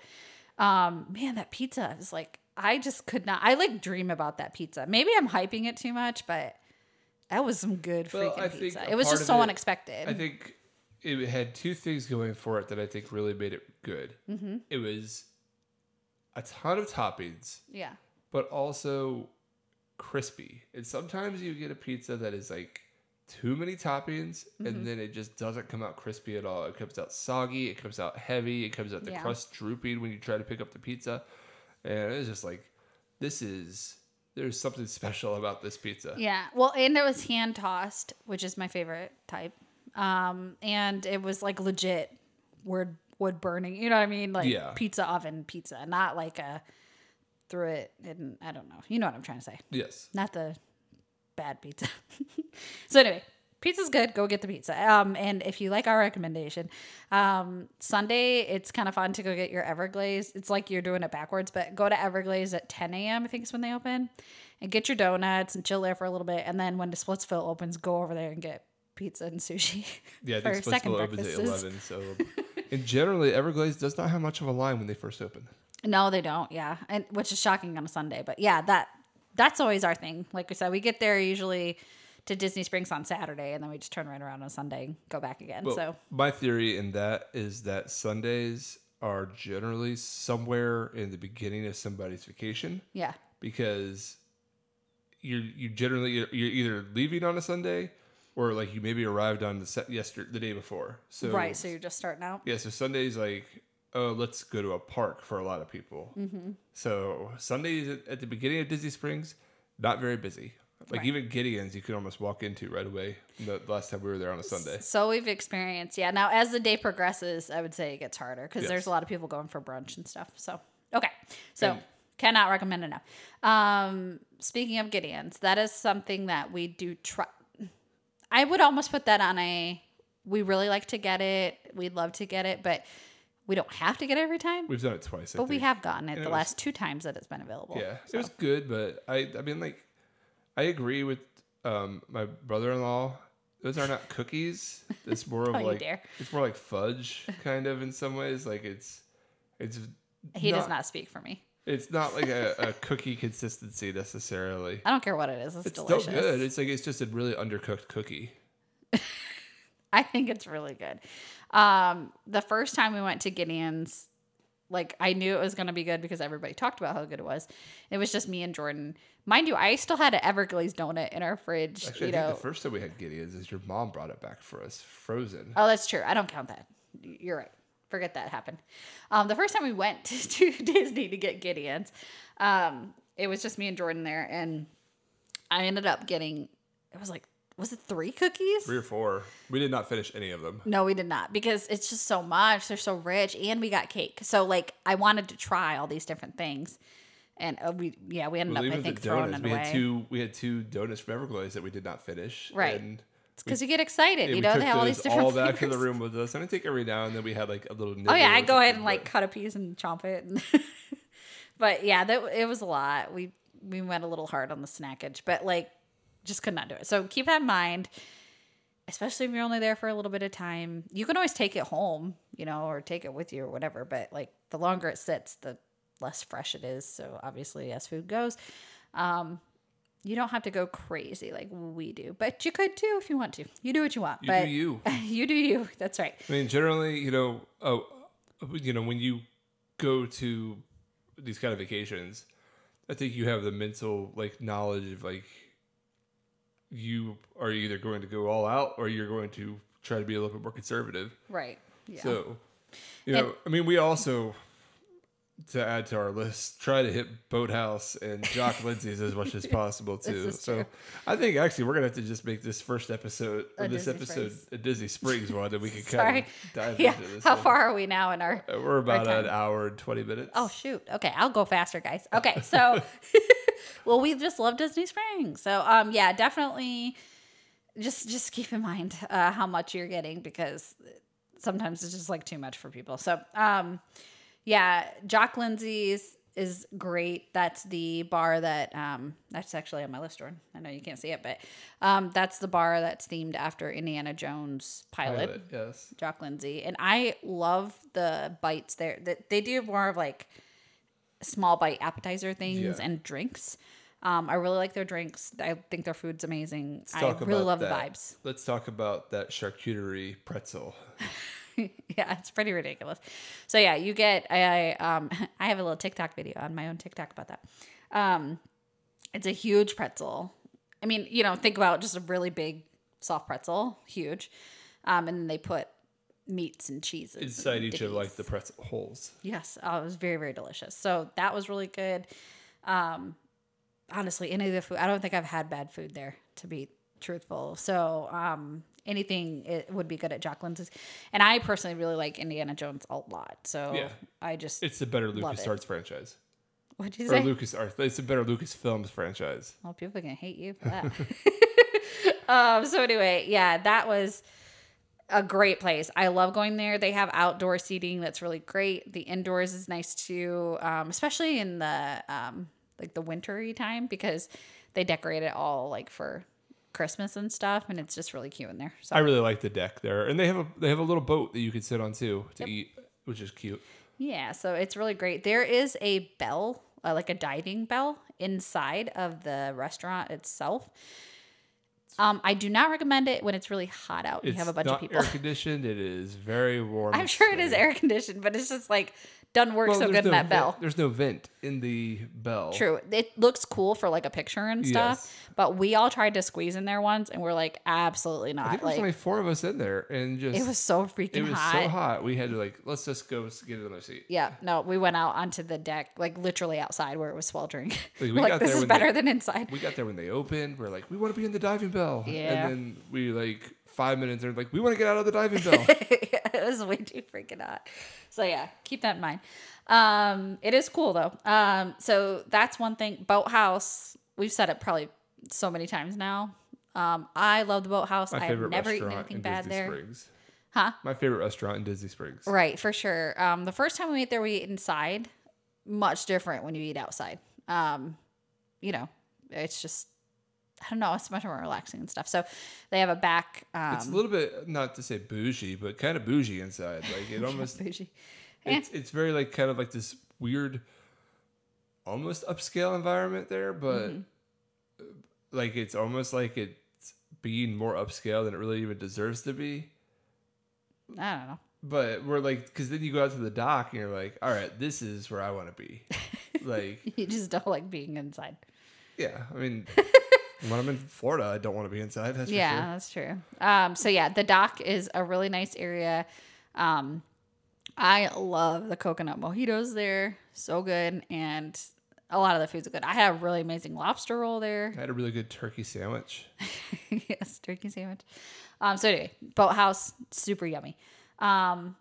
Um, man, that pizza is like I just could not I like dream about that pizza. Maybe I'm hyping it too much, but that was some good Well, freaking pizza. It was just so it- unexpected. I think it had two things going for it that I think really made it good. Mm-hmm. It was a ton of toppings, yeah. but also crispy. And sometimes you get a pizza that is like too many toppings, Mm-hmm. and then it just doesn't come out crispy at all. It comes out soggy. It comes out heavy. It comes out the Yeah. crust drooping when you try to pick up the pizza, and it's just like this is there's something special about this pizza. Yeah. Well, and it was hand tossed, which is my favorite type. Um, and it was like legit wood wood burning. You know what I mean? Like Yeah. pizza oven pizza, not like a threw it in. I don't know. You know what I'm trying to say? Yes. Not the bad pizza. [laughs] so anyway, pizza's good. Go get the pizza. Um, and if you like our recommendation, um, Sunday it's kind of fun to go get your Everglaze. It's like you're doing it backwards, but go to Everglaze at 10 a.m. I think is when they open, and get your donuts and chill there for a little bit. And then when the Splitsville opens, go over there and get pizza and sushi. Yeah, I [laughs] for think second Splitsville opens at eleven. So, [laughs] and generally, Everglaze does not have much of a line when they first open. No, they don't. Yeah, and which is shocking on a Sunday. But yeah, that that's always our thing. Like we said, we get there usually to Disney Springs on Saturday, and then we just turn right around on Sunday and go back again. Well, so my theory in that is that Sundays are generally somewhere in the beginning of somebody's vacation yeah, because you're you generally you're either leaving on a Sunday or like you maybe arrived on the set yesterday the day before. So right. So you're just starting out. yeah, so Sundays like oh let's go to a park for a lot of people. Mm-hmm. So Sundays at- the beginning of Disney Springs not very busy. Like Right. even Gideon's, you could almost walk into right away. The last time we were there on a Sunday. So we've experienced. Yeah. Now as the day progresses, I would say it gets harder because Yes. there's a lot of people going for brunch and stuff. So okay. So And- cannot recommend enough. Um, speaking of Gideon's, that is something that we do try. I would almost put that on a. We really like to get it. We'd love to get it, but we don't have to get it every time. We've done it twice. I but we think. have gotten it And the it was- last two times that it's been available. Yeah, it was good, but I I mean like I agree with um my brother-in-law. Those are not cookies. It's [laughs] more of Don't you like dare. it's more like fudge kind of in some ways. Like it's it's He does not speak for me. It's not like a, a [laughs] cookie consistency necessarily. I don't care what it is. It's, delicious. It's delicious. still good. It's like it's just a really undercooked cookie. [laughs] I think it's really good. Um, the first time we went to Gideon's, like I knew it was gonna be good because everybody talked about how good it was. It was just me and Jordan. Mind you, I still had an Everglazed donut in our fridge. Actually, you I think know. the first time we had Gideon's is your mom brought it back for us, frozen. oh, that's true. I don't count that. You're right. Forget that happened. Um, the first time we went [laughs] to, to Disney to get Gideon's, um, it was just me and Jordan there, and I ended up getting. It was like, was it three cookies? Three or four. We did not finish any of them. No, we did not because it's just so much. They're so rich, and we got cake. So like, I wanted to try all these different things, and uh, we yeah we ended Well, up I think throwing it We away. had two. We had two donuts from Everglazed that we did not finish. Right. And because you get excited, Yeah, you know they have all these different all back in the room with us, and I think every now and then we had like a little. Oh yeah, I go ahead and like cut a piece and chomp it. And [laughs] but yeah, that it was a lot. We we went a little hard on the snackage, but like just could not do it. So keep that in mind, especially if you're only there for a little bit of time. You can always take it home, you know, or take it with you or whatever. But like the longer it sits, the less fresh it is. So obviously, as food goes, um, you don't have to go crazy like we do, but you could too if you want to. You do what you want. You but do you. [laughs] you do you. That's right. I mean, generally, you know, oh, you know, when you go to these kind of vacations, I think you have the mental like knowledge of like you are either going to go all out or you're going to try to be a little bit more conservative. Right. Yeah. So, you know, And- I mean, we also, to add to our list, try to hit Boathouse and Jock [laughs] Lindsay's as much as possible too. So, true. I think actually we're gonna have to just make this first episode or this Disney episode Springs. a Disney Springs one, and we can kind of dive Yeah. into this. How one. far are we now in our? Uh, We're about an hour and twenty minutes. Oh shoot. Okay, I'll go faster, guys. Okay, so [laughs] [laughs] well, we just love Disney Springs. So um, yeah, definitely. Just just keep in mind uh, how much you're getting because sometimes it's just like too much for people. So um, yeah, Jock Lindsay's is great. That's the bar that um, that's actually on my list, Jordan. I know you can't see it, but um, that's the bar that's themed after Indiana Jones pilot. Pilot, yes. Jock Lindsay, and I love the bites there. That they do more of like small bite appetizer things Yeah. and drinks. Um, I really like their drinks. I think their food's amazing. I Talk really love that. the vibes. Let's talk about that charcuterie pretzel. [laughs] yeah, it's pretty ridiculous. So yeah, you get I um [laughs] I have a little TikTok video on my own TikTok about that. Um, it's a huge pretzel. I mean, you know, think about just a really big soft pretzel, huge, um, and then they put meats and cheeses Inside and each of like the pretzel holes. Yes, oh, it was very very delicious. So that was really good. Um, honestly, any of the food, I don't think I've had bad food there to be truthful. So um, anything it would be good at Jock Lindsay's, and I personally really like Indiana Jones a lot. So Yeah. I just It's a better Love it. LucasArts franchise. what'd you Or say? Lucas Arts. It's a better Lucas Films franchise. Well, people are gonna hate you for that. [laughs] um, so anyway, yeah, that was a great place. I love going there. They have outdoor seating that's really great. The indoors is nice too, um, especially in the um, like the wintry time because they decorate it all like for Christmas and stuff, and it's just really cute in there. So I really like the deck there, and they have a they have a little boat that you can sit on too to eat, which is cute. Yeah, so it's really great. There is a bell, uh, like a diving bell, inside of the restaurant itself. Um, I do not recommend it when it's really hot out. It's you have a bunch of people. air conditioned. It is very [laughs] warm. I'm sure it is air conditioned, but it's just like doesn't work Well, so good in no that vent- bell. There's no vent in the bell. True. It looks cool for like a picture and stuff, Yes. but we all tried to squeeze in there once, and we're like, absolutely not. I think there was Like only four of us in there, and just it was so freaking hot. it was hot. so hot. We had to like let's just go get another seat. Yeah, no, we went out onto the deck, like literally outside where it was sweltering. Like, we [laughs] like got this there is when better they- than inside. We got there when they opened. We're like, we want to be in the diving bell. Yeah. And then we like five minutes are like, we want to get out of the diving bell. way [laughs] [laughs] too freaking hot. So yeah, keep that in mind. Um, it is cool though. Um, so that's one thing. Boathouse, we've said it probably so many times now. Um, I love the boathouse. My I have favorite never eaten restaurant anything in bad Disney there. Springs. Huh? My favorite restaurant in Disney Springs. Right, for sure. Um, the first time we ate there, we ate inside. Much different when you eat outside. Um, you know, it's just I don't know. It's much more relaxing and stuff. So they have a back. Um, It's a little bit not to say bougie, but kind of bougie inside. Like it [laughs] almost bougie. it's it's very like kind of like this weird almost upscale environment there, but Mm-hmm. like it's almost like it's being more upscale than it really even deserves to be. I don't know. But we're like, because then you go out to the dock and you're like, all right, this is where I want to be. [laughs] like, You just don't like being inside. yeah, I mean, [laughs] when I'm in Florida, I don't want to be inside. That's yeah, sure. that's true. Um, so yeah, the dock is a really nice area. Um, I love the coconut mojitos there, so good, and a lot of the food's are good. I had a really amazing lobster roll there. I had a really good turkey sandwich. [laughs] yes, turkey sandwich. Um, so anyway, boathouse, super yummy. Um,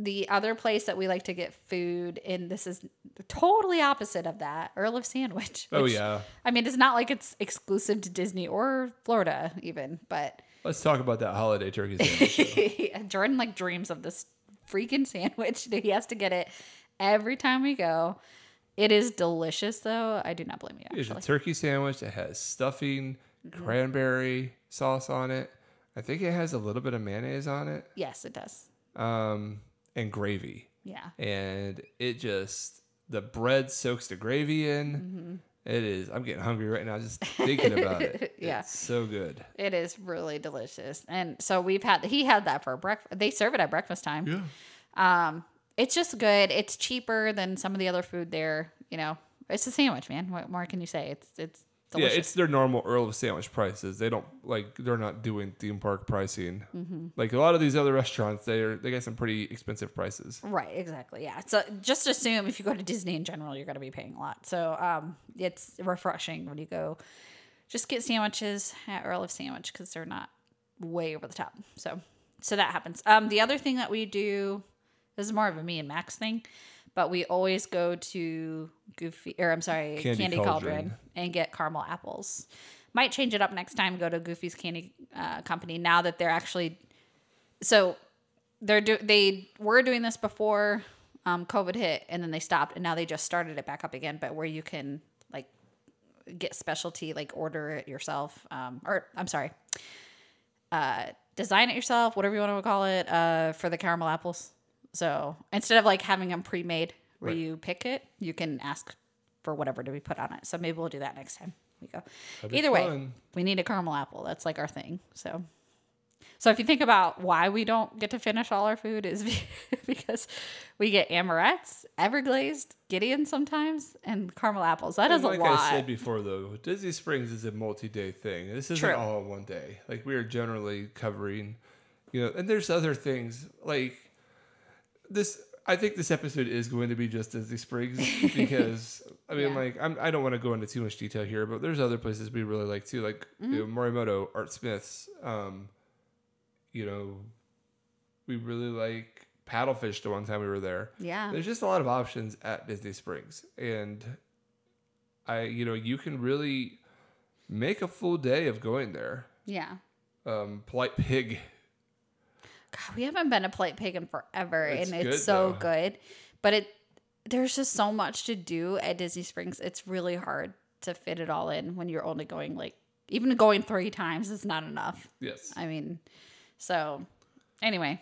the other place that we like to get food, and this is totally opposite of that, Earl of Sandwich. Oh, yeah. I mean, it's not like it's exclusive to Disney or Florida, even, but Let's talk about that holiday turkey sandwich. [laughs] Jordan like dreams of this freaking sandwich. [laughs] He has to get it every time we go. It is delicious, though. I do not blame you. It's a turkey sandwich that has stuffing, cranberry sauce on it. I think it has a little bit of mayonnaise on it, yes, it does. um, and gravy. Yeah, And it just the bread soaks the gravy in. Mm-hmm. It is. I'm getting hungry right now just thinking about it. [laughs] Yeah. it's so good. it is really delicious. And so we've had he had that for breakfast. They serve it at breakfast time. Yeah. Um, it's just good. It's cheaper than some of the other food there. You know, it's a sandwich, man. What more can you say? It's it's delicious. Yeah, it's their normal Earl of Sandwich prices. They don't like they're not doing theme park pricing. Mm-hmm. Like a lot of these other restaurants, they are they got some pretty expensive prices. Right, exactly. Yeah. So just assume if you go to Disney in general, you're going to be paying a lot. So um, it's refreshing when you go. Just get sandwiches at Earl of Sandwich because they're not way over the top. So so that happens. Um, the other thing that we do, this is more of a me and Max thing, but we always go to Goofy or I'm sorry, Candy Candy, Cauldron. Cauldron. and get caramel apples. Might change it up next time. Go to Goofy's Candy uh, Company now that they're actually so they're do they were doing this before um, COVID hit, and then they stopped, and now they just started it back up again. But where you can like get specialty, like order it yourself, um, or I'm sorry, uh, design it yourself, whatever you want to call it, uh, for the caramel apples. So instead of like having them pre-made where Right. you pick it, you can ask for whatever to be put on it. So maybe we'll do that next time we go. Either way, fun. we need a caramel apple. That's like our thing. So So if you think about why we don't get to finish all our food is [laughs] because we get Amorette's, everglazed, Gideon sometimes, and caramel apples. That is And like a lot. Like I said before, though, Disney Springs is a multi-day thing. This isn't True. all in one day. Like we are generally covering, you know, and there's other things like this. I think this episode is going to be just Disney Springs [laughs] because I mean, Yeah. like I'm, I don't want to go into too much detail here, but there's other places we really like too, like Mm-hmm. you know, Morimoto, Art Smiths. Um, you know, we really like paddlefish. The one time we were there, yeah. there's just a lot of options at Disney Springs, and I, you know, you can really make a full day of going there. Yeah. Um, Polite Pig, God, we haven't been to Polite Pig in forever, It's and it's so though. good. But it there's just so much to do at Disney Springs. It's really hard to fit it all in when you're only going like even going three times is not enough. yes, I mean, so anyway,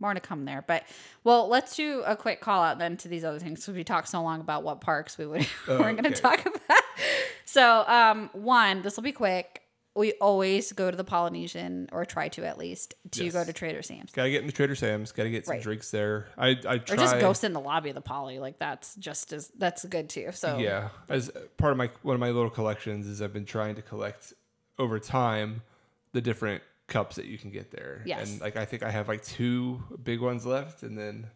more to come there. But well, let's do a quick call out then to these other things because we talked so long about what parks we would [laughs] we're going to Okay. talk about. So um, one, this will be quick. We always go to the Polynesian or try to at least to Yes. go to Trader Sam's. gotta get in the Trader Sam's, gotta get some Right. drinks there. I, I try. Or just go sit in the lobby of the Poly. Like that's just as that's good too. So Yeah, as part of my one of my little collections is I've been trying to collect over time the different cups that you can get there. Yes. and like I think I have like two big ones left, and then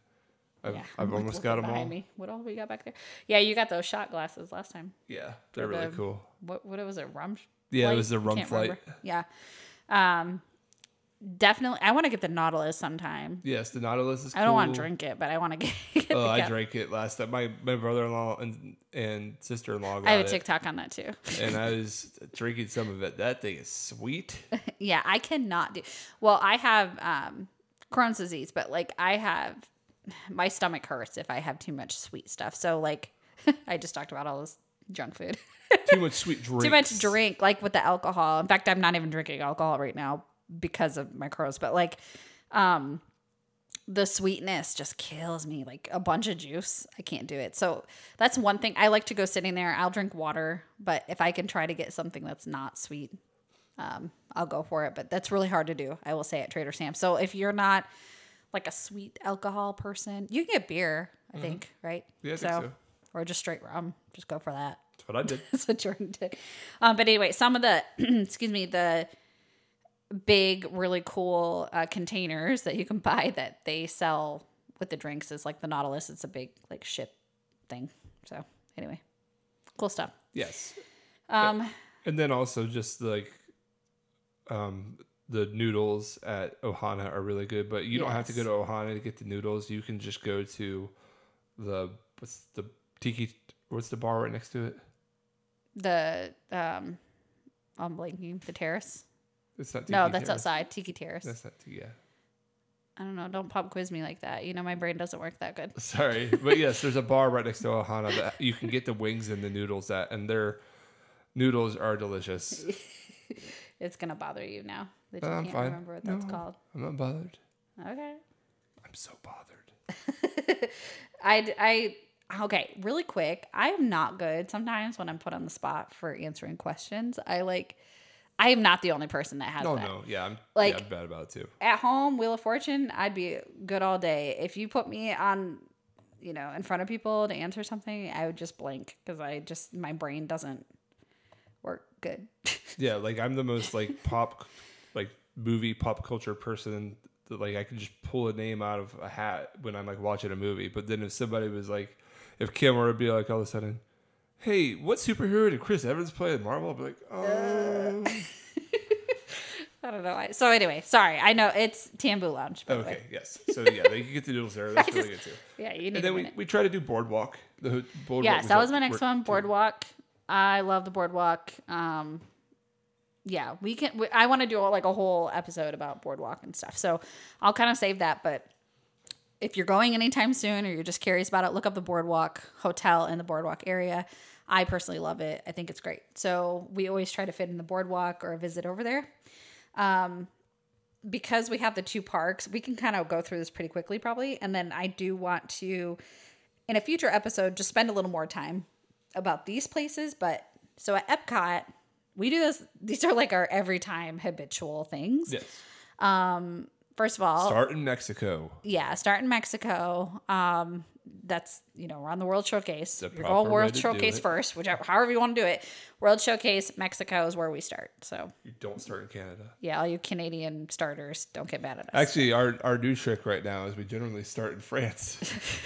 I've, Yeah. I've almost got them all. Me. What all we got back there? Yeah, you got those shot glasses last time. Yeah, they're Or really the- cool. What what was it? Rum. Yeah, it was the rum flight. remember. Yeah. Um, definitely. I want to get the Nautilus sometime. Yes, the Nautilus is. I don't want to drink it, but I want to [laughs] get. get Oh, I drank it last time. My my brother in law and and sister in law got I have a it, TikTok on that too. and I [laughs] was drinking some of it. That thing is sweet. yeah, I cannot do. Well, I have um, Crohn's disease, but like I have, my stomach hurts if I have too much sweet stuff. So like, [laughs] I just talked about all this junk food. [laughs] Too much sweet drink. too much drink, like with the alcohol. In fact, I'm not even drinking alcohol right now because of my Crohn's. But like, um, the sweetness just kills me. Like a bunch of juice, I can't do it. So that's one thing. I like to go sitting there. I'll drink water, but if I can try to get something that's not sweet, um, I'll go for it. But that's really hard to do. I will say at Trader Sam's. So if you're not like a sweet alcohol person, you can get beer. I think, right? Mm-hmm. Yeah, I think so. Or just straight rum. Just go for that. That's what I did. [laughs] That's what Jordan did. Um, but anyway, some of the [clears throat] excuse me, the big, really cool uh, containers that you can buy that they sell with the drinks is like the Nautilus. It's a big like ship thing. So anyway, cool stuff. Yes. Um, And then also just like um the noodles at Ohana are really good, but you don't have to go to Ohana to get the noodles. You can just go to the what's the tiki what's the bar right next to it? the um, I'm blanking. The terrace. It's not tiki No, that's Terrace. outside. Tiki Terrace. That's not tiki, yeah. I don't know. Don't pop quiz me like that. You know my brain doesn't work that good. [laughs] Sorry. But yes, there's a bar right next to Ohana that you can get the wings and the noodles at and their noodles are delicious. [laughs] It's gonna bother you now that you I'm can't fine. remember what that's No. called. I'm not bothered. Okay. I'm so bothered. [laughs] I, I, okay, really quick. I am not good sometimes when I'm put on the spot for answering questions. I like, I am not the only person that has Oh that. no, yeah, I'm Like- yeah, I'm bad about it too. At home, Wheel of Fortune, I'd be good all day. If you put me on, you know, in front of people to answer something, I would just blink because I just, my brain doesn't work good. [laughs] Yeah, like I'm the most like pop, like movie pop culture person. That, like I can just pull a name out of a hat when I'm like watching a movie. But then if somebody was like, if Kim were to be like all of a sudden, hey, what superhero did Chris Evans play in Marvel? I'd be like, oh, [laughs] I don't know. why. So anyway, sorry. I know it's Tambu Lounge. The way. okay, yes. So yeah, they can get the noodles there. That's really good too. [laughs] Yeah, you need And then we, we try to do boardwalk. The boardwalk. Yes, that was my next one. Boardwalk. I love the boardwalk. Um, yeah, we can. We, I want to do like a whole episode about boardwalk and stuff. So I'll kind of save that. But if you're going anytime soon, or you're just curious about it, look up the boardwalk hotel in the boardwalk area. I personally love it. I think it's great. So we always try to fit in the boardwalk or a visit over there. Um, because we have the two parks, we can kind of go through this pretty quickly, probably. And then I do want to, in a future episode, just spend a little more time about these places. But so at Epcot, we do this. These are like our every time habitual things. Yes. Um, first of all, Start in Mexico. yeah, start in Mexico. Um, that's you know we're on the World Showcase. You're going World Showcase first, whichever however you want to do it. World Showcase, Mexico is where we start. So You don't start in Canada. yeah, all you Canadian starters, don't get mad at us. Actually, our, our new trick right now is we generally start in France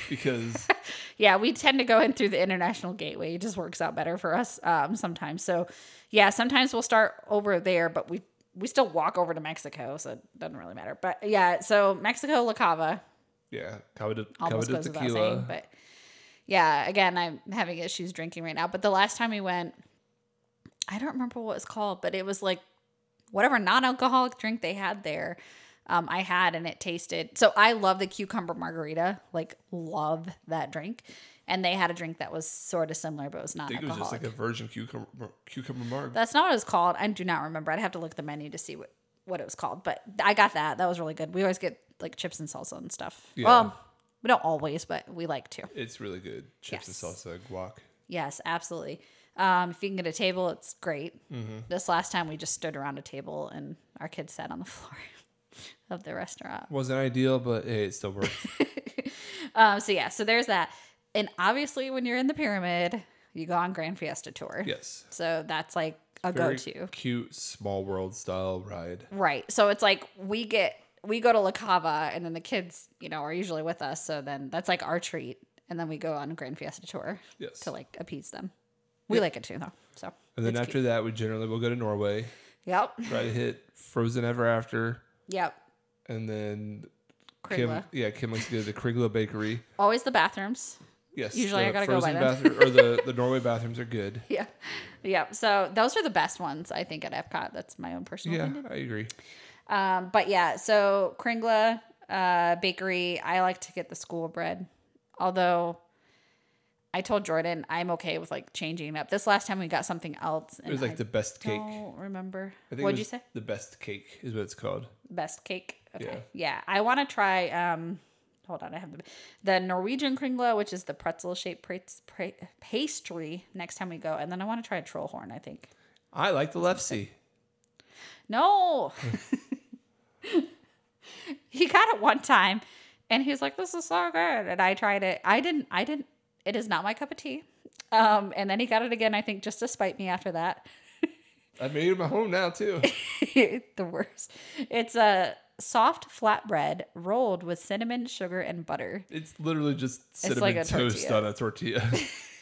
[laughs] because [laughs] yeah, we tend to go in through the international gateway. It just works out better for us um, sometimes. So yeah, sometimes we'll start over there, but we we still walk over to Mexico, so it doesn't really matter. But yeah, so Mexico, La Cava, yeah, Cava de, Cava de tequila. saying, but yeah, again, I'm having issues drinking right now. But the last time we went, I don't remember what it's called, but it was like whatever non-alcoholic drink they had there. Um, I had and it tasted so I love the cucumber margarita, like love that drink. And they had a drink that was sort of similar, but it was not I think it was just like a virgin cucumber cucumber marg. That's not what it's called. I do not remember. I'd have to look at the menu to see what, what it was called. But I got that. That was really good. We always get like chips and salsa and stuff. Yeah. Well, we don't always, but we like to. It's really good. Chips Yes. and salsa, guac. Yes, absolutely. Um, if you can get a table, it's great. Mm-hmm. This last time we just stood around a table and our kids sat on the [laughs] floor of the restaurant. Wasn't ideal, but hey, it still worked. [laughs] Um, so yeah, so there's that. And obviously, when you're in the pyramid, you go on Grand Fiesta tour. yes. So that's like a Very go-to. cute, small world style ride. Right. So it's like we get we go to La Cava and then the kids, you know, are usually with us. So then that's like our treat. And then we go on Grand Fiesta tour Yes. to like appease them. We like it too though. So And then after cute. that, we generally will go to Norway, Yep. try to hit Frozen Ever After, Yep. and then Kim, yeah, Kim likes to go to the Kringla Bakery. Always the bathrooms. Yes, Usually I gotta go by them. bathroom or the the [laughs] Norway bathrooms are good. [laughs] Yeah. Yeah. So those are the best ones, I think, at Epcot. That's my own personal Yeah, opinion. I agree. Um, but yeah, so Kringla uh, Bakery, I like to get the school bread. Although I told Jordan I'm okay with like changing it up. This last time we got something else. It was like I the best cake. don't remember. I What'd you say? The best cake is what it's called. Best cake. Okay. Yeah. Yeah. I want to try. Um, hold on, I have the the Norwegian Kringla, which is the pretzel shaped pastry. Next time we go, and then I want to try a troll horn. I think. I like the Lefse. No. [laughs] he got it one time and he was like, This is so good. And I tried it. I didn't I didn't it is not my cup of tea. Um, and then he got it again, I think, just to spite me after that. I made it my home now too. [laughs] the worst. It's a soft flatbread rolled with cinnamon, sugar, and butter. It's literally just cinnamon like toast tortilla. on a tortilla. [laughs]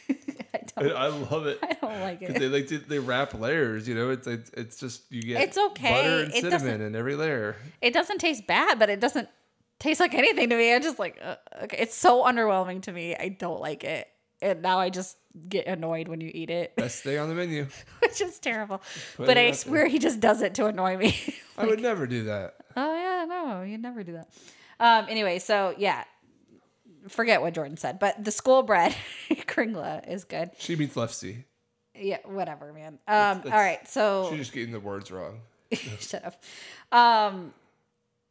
[laughs] I I love it. I don't like [laughs] it. They like to, they wrap layers, you know. It's it's, it's just you get It's okay. butter and It cinnamon in every layer. It doesn't taste bad, but it doesn't taste like anything to me. I'm just like, uh, okay, it's so underwhelming to me. I don't like it. And now I just get annoyed when you eat it, Best thing on the menu. which is terrible. Put But I swear he just does it to annoy me. I would never do that. oh yeah, no, you'd never do that. Um. Anyway, so yeah, forget what Jordan said, but the school bread [laughs] kringla is good. She means lefty. Yeah, whatever, man. Um. That's- all right, so She's just getting the words wrong. [laughs] Shut up. Um,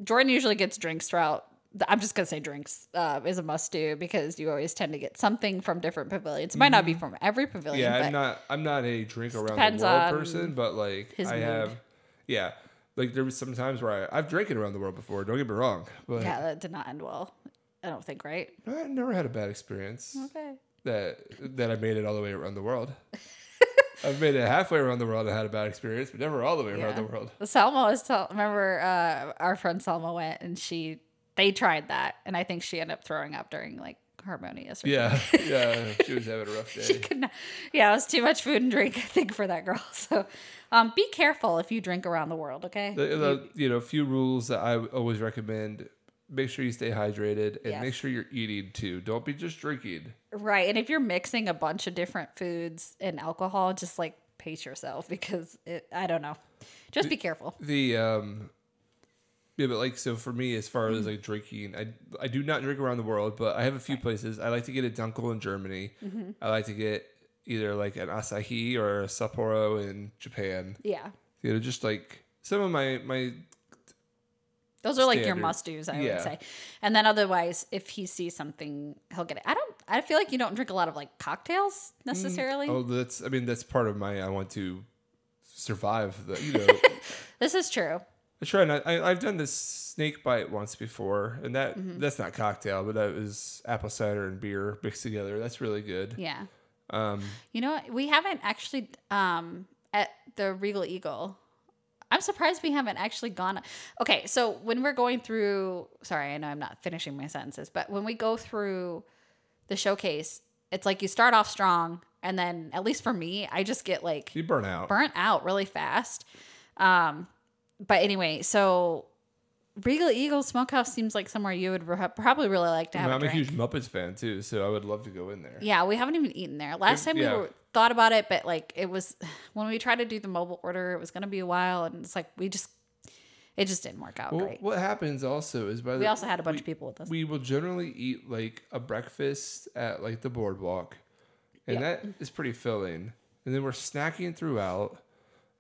Jordan usually gets drinks throughout. the- I'm just gonna say drinks uh, is a must do because you always tend to get something from different pavilions. It might not be from every pavilion, Mm-hmm. Yeah, I'm not. I'm not a drink around the world person, but like I mood. have. Yeah, like there was some times where I, I've drinking around the world before. Don't get me wrong, but yeah, that did not end well. I don't think, right? I never had a bad experience Okay. that that I made it all the way around the world. [laughs] I've made it halfway around the world and had a bad experience, but never all the way around the world. Selma was tell. Remember, uh, our friend Selma went and she they tried that, and I think she ended up throwing up during like harmonious. Or Yeah, [laughs] yeah, she was having a [laughs] rough day. she could not. Yeah, it was too much food and drink, [laughs] I think, for that girl. So, um, be careful if you drink around the world. Okay. The, the, you know, a few rules that I always recommend: make sure you stay hydrated and Yes. make sure you're eating too. Don't be just drinking. Right. And if you're mixing a bunch of different foods and alcohol, just like pace yourself because it, I don't know. Just be careful. The um yeah, but like so for me as far Mm. as like drinking, I I do not drink around the world, but I have a few places. I like to get a Dunkel in Germany. Mm-hmm. I like to get either like an Asahi or a Sapporo in Japan. Yeah. You know, just like some of my my Those are like your Standard. must dos, I Yeah. would say. And then otherwise, if he sees something, he'll get it. I don't, I feel like you don't drink a lot of like cocktails necessarily. oh that's I mean that's part of my I want to survive the you [laughs] know This is true. I try not. I, I've done this snake bite once before, and that Mm-hmm. that's not cocktail, but that was apple cider and beer mixed together. That's really good. Yeah. Um, You know? We haven't actually um at the Regal Eagle. I'm surprised we haven't actually gone. Okay, so when we're going through, sorry, I know I'm not finishing my sentences, but when we go through the showcase, it's like you start off strong, and then at least for me, I just get like you burn out. burnt out really fast. Um, but anyway, so Regal Eagle Smokehouse seems like somewhere you would re- probably really like to I have mean, a I'm a huge Muppets fan too, so I would love to go in there. Yeah, we haven't even eaten there. Last time yeah. we were, thought about it, but like it was [sighs] when we tried to do the mobile order, it was going to be a while, and it's like we just it just didn't work out Well, great. what happens also is by the We also had a bunch we- of people with us. We will generally eat like a breakfast at like the boardwalk, and that is pretty filling. And then we're snacking throughout.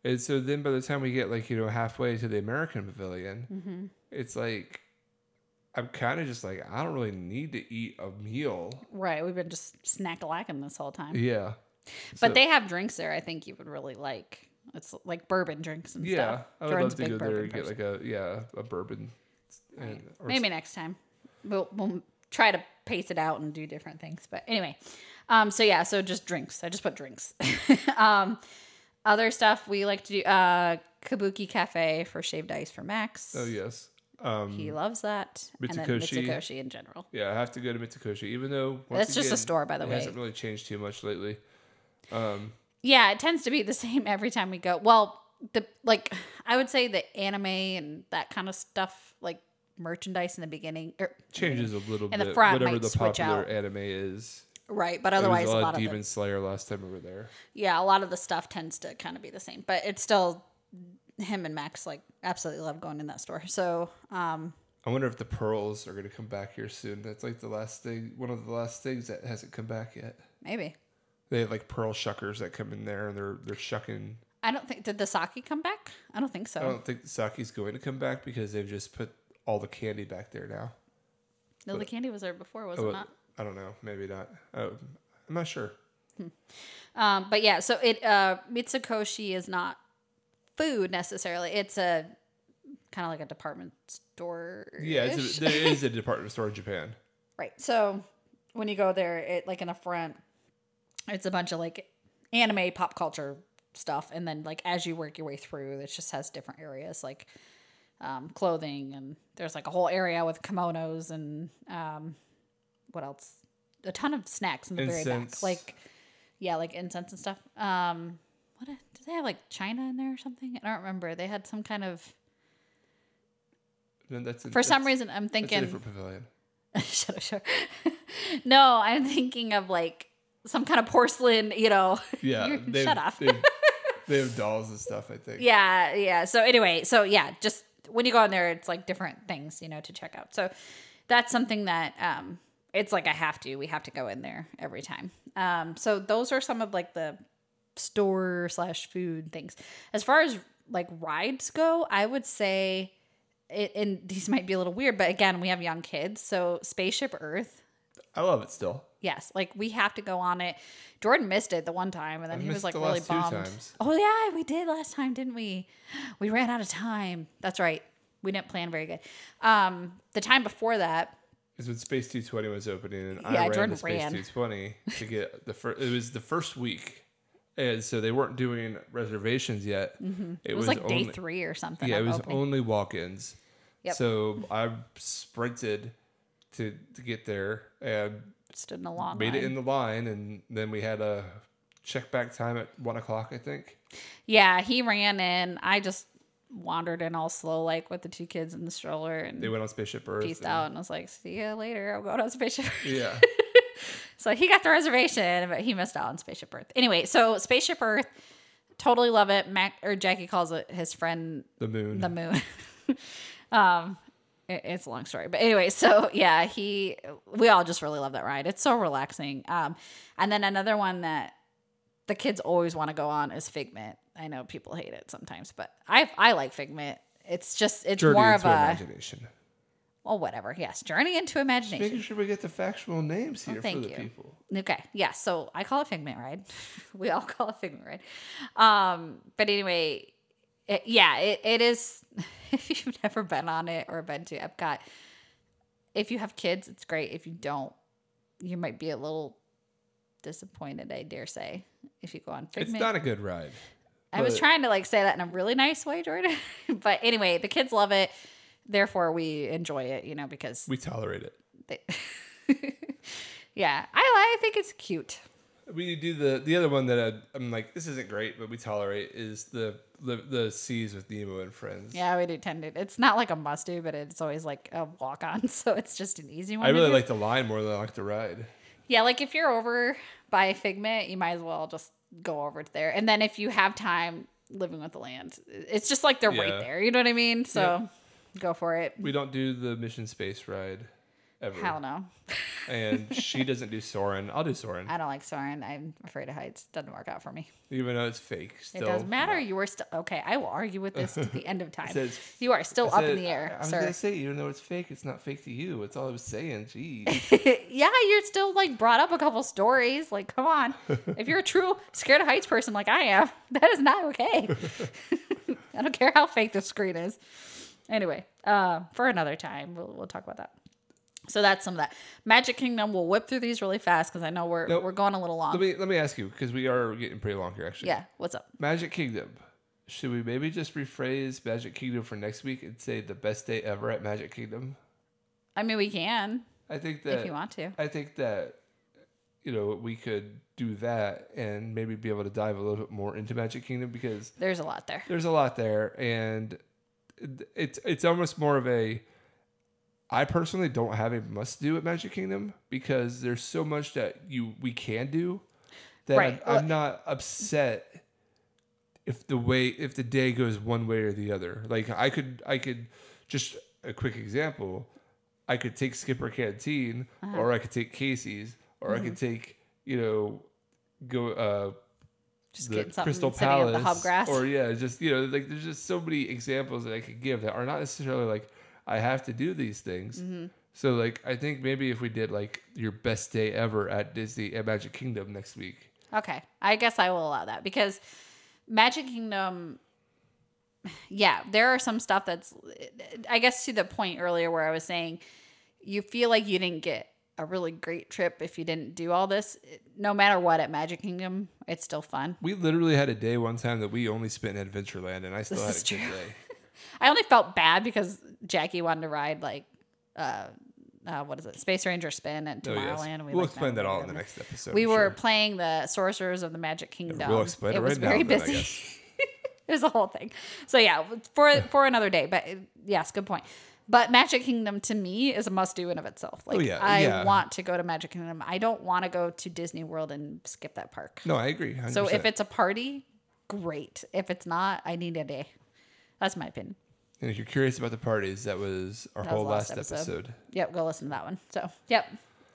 And so then by the time we get like you know halfway to the American Pavilion, Mm-hmm. it's like I'm kind of just like I don't really need to eat a meal. right, we've been just snack lacking this whole time. Yeah. but So- they have drinks there. I think you would really like. It's like bourbon drinks and Yeah, stuff. Yeah. I would Jordan's love to go there and get like a yeah a bourbon. And, or Maybe next time. We'll, we'll try to pace it out and do different things. But anyway, um, so yeah, so just drinks. I just put drinks. [laughs] um, other stuff we like to do uh, Kabuki Cafe for shaved ice for Max. Oh yes. Um, He loves that. And then Mitsukoshi. Mitsukoshi in general. Yeah, I have to go to Mitsukoshi, even though That's just a store, by the it way. hasn't really changed too much lately. Um, Yeah, it tends to be the [laughs] same every time we go. Well, the like I would say the anime and that kind of stuff, like merchandise in the beginning, er, changes a little And the bit, front whatever might the switch popular out. anime is. Right? But otherwise, a a lot, lot of Demon the, Slayer last time we were there. yeah, a lot of the stuff tends to kind of be the same. But it's still him and Max like absolutely love going in that store. So um, I wonder if the pearls are going to come back here soon. That's like the last thing, one of the last things that hasn't come back yet. maybe They have like pearl shuckers that come in there, and they're they're shucking. I don't think did the sake come back? I don't think so. I don't think sake's going to come back because they've just put all the candy back there now. no, the candy was there before, was Oh, it not? I don't know, maybe not. Oh, I'm not sure. Um, but yeah, so it uh, Mitsukoshi is not food necessarily. It's a kind of like a department store. Yeah, it's a, there is a department store in Japan. [laughs] right. So when you go there, it like in the front, it's a bunch of like anime pop culture stuff, and then like as you work your way through, it just has different areas like um, clothing, and there's like a whole area with kimonos and um, what else? A ton of snacks in the very back, like yeah, like incense and stuff. Um, what did they have like China in there or something? I don't remember. They had some kind of. Then that's a, For some that's- reason, I'm a thinking. different pavilion. [laughs] shut up, [laughs] no, I'm thinking of like some kind of porcelain. You know. [laughs] Yeah, shut up. They have, they have dolls and stuff. I think. Yeah, yeah. So anyway, so yeah, just when you go in there, it's like different things, you know, to check out. So that's something that um it's like I have to. We have to go in there every time. Um, so those are some of like the store slash food things. As far as like rides go, I would say it, and these [laughs] might be a little weird, but again, we have young kids, so Spaceship Earth. I love it still. Yes, like we have to go on it. Jordan missed it the one time, and then I he was like really bummed. Oh yeah, we did last time, didn't we? We ran out of time. That's right. We didn't plan very good. Um, the time before that, Is when Space 220 was opening, and I ran Jordan to Space ran. 220 to get [laughs] the first. It was the first week, and so they weren't doing reservations yet. Mm-hmm. it, was, like day three or something. Yeah, it was opening. only walk-ins. Yep. So I sprinted to to get there and stood in a long made it in the line, and then we had a check back time at one o'clock, I think. yeah, he ran in. I just wandered in all slow, like with the two kids in the stroller, and They went on Spaceship Earth. peaced and- out. And I was like, "See you later. I'll go to Spaceship." Earth." Yeah. [laughs] So he got the reservation, but he missed out on Spaceship Earth. Anyway, so Spaceship Earth, totally love it. Mac or Jackie calls it his friend The moon. the moon. [laughs] um, it- it's a long story, but anyway, so yeah, he we all just really love that ride. It's so relaxing. Um, and then another one that the kids always want to go on is Figment. I know people hate it sometimes, but I I like Figment. It's just it's Journey more of a imagination. well whatever. Yes, journey into imagination. Making sure we get the factual names here for thank the you. people. Okay. Yeah. So I call it Figment Ride. [laughs] we all call it Figment Ride. Um, but anyway, it, yeah, it, it is. [laughs] if you've never been on it or been to Epcot, if you have kids, it's great. If you don't, you might be a little disappointed, I dare say, if you go on Figment. It's not a good ride. I was trying to like say that in a really nice way, Jordan. [laughs] but anyway, the kids love it. Therefore, we enjoy it, you know, because We tolerate it. they, [laughs] yeah, I, I think it's cute. We do the the other one that I, I'm like, this isn't great, but we tolerate is the the, the seas with Nemo and friends. Yeah, we do tend to. It's not like a must do, but it's always like a walk on. [laughs] So it's just an easy one. I really like the line more than I like the ride. Yeah, like if you're over by Figment, you might as well just go over to there. And then if you have time living with the land, it's just like they're Yeah. right there. You know what I mean? So go for it. We don't do the Mission Space ride ever. Hell no. And [laughs] she doesn't do Soarin'. I'll do Soarin'. I don't like Soarin'. I'm afraid of heights. Doesn't work out for me. Even though it's fake. Still, it doesn't matter. You were still okay. I will argue with this to the end of [laughs] time. says- you are still I up in the air, I, I was sir. gonna say, even though it's fake, it's not fake to you. That's all I was saying. Jeez. [laughs] yeah, you're still like brought up a couple stories. Like, come on. if you're a true scared of heights person like I am, that is not okay. I don't care how fake the screen is. Anyway, uh, for another time, we'll, we'll talk about that. So that's some of that. Magic Kingdom. We'll whip through these really fast because I know we're Nope. we're going a little long. let me let me ask you because we are getting pretty long here. Actually, yeah. What's up? Magic Kingdom. Should we maybe just rephrase Magic Kingdom for next week and say the best day ever at Magic Kingdom? I mean, we can I think that if you want to. I think that you know we could do that and maybe be able to dive a little bit more into Magic Kingdom because There's a lot there. there's a lot there and it's it's almost more of a I personally don't have a must do at Magic Kingdom because there's so much that you we can do that Right. I'm, I'm not upset if the way if the day goes one way or the other. Like I could I could just a quick example. I could take Skipper Canteen Uh-huh. or I could take Casey's or I could Mm-hmm. take you know go uh Just the Crystal Palace, the or yeah, just you know, like there's just so many examples that I could give that are not necessarily like I have to do these things. Mm-hmm. So like I think maybe if we did like your best day ever at Disney at Magic Kingdom next week, Okay. I guess I will allow that because Magic Kingdom yeah, there are some stuff that's I guess to the point earlier where I was saying you feel like you didn't get a really great trip if you didn't do all this. No matter what at Magic Kingdom, it's still fun. we literally had a day one time that we only spent in Adventureland, and I still This had a good true. day. I only felt bad because Jackie wanted to ride like uh, uh what is it? Space Ranger Spin at Oh, yes. and we we'll explain that all in the next episode. we I'm were sure. playing the Sorcerers of the Magic Kingdom. We'll explain it, it was right now. very then, I busy. guess. [laughs] it was a whole thing. So yeah, for for another day. But yes, good point. But Magic Kingdom to me is a must do in of itself. Like Oh, yeah, I yeah. want to go to Magic Kingdom. I don't want to go to Disney World and skip that park. No, I agree. 100%. So if it's a party, great. If it's not, I need a day. That's my opinion. and if you're curious about the parties, that was our That was whole last last episode. episode. Yep, go listen to that one. So yep.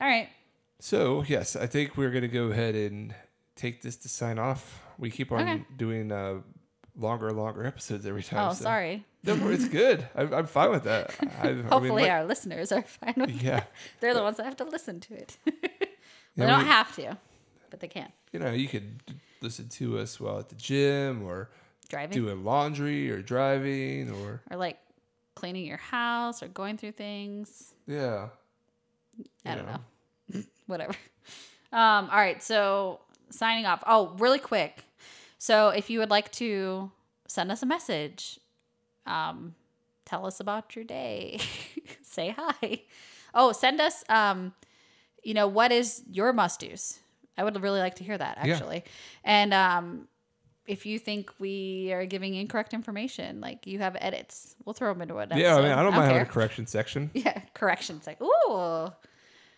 All right. So yes, I think we're gonna go ahead and take this to sign off. We keep on Okay. doing uh, longer, and longer episodes every time. Oh, so- sorry. No, it's good. [laughs] I'm, I'm fine with that. I, I mean, Hopefully like- our listeners are fine with it. yeah, [laughs] They're the ones that have to listen to it. [laughs] they Yeah, don't we- have to, but they can. you know, you could listen to us while at the gym or Driving doing laundry or driving or or like cleaning your house or going through things. yeah. I You don't know. [laughs] Whatever. Um, all right, so signing off. Oh, really quick. So if you would like to send us a message, um, tell us about your day. [laughs] Say hi. Oh, send us um, you know, what is your must do's? I would really like to hear that actually Yeah. actually. And um if you think we are giving incorrect information, like you have edits, we'll throw them into it. Yeah, I mean, I don't mind having a correction section. [laughs] Yeah, correction section. Ooh,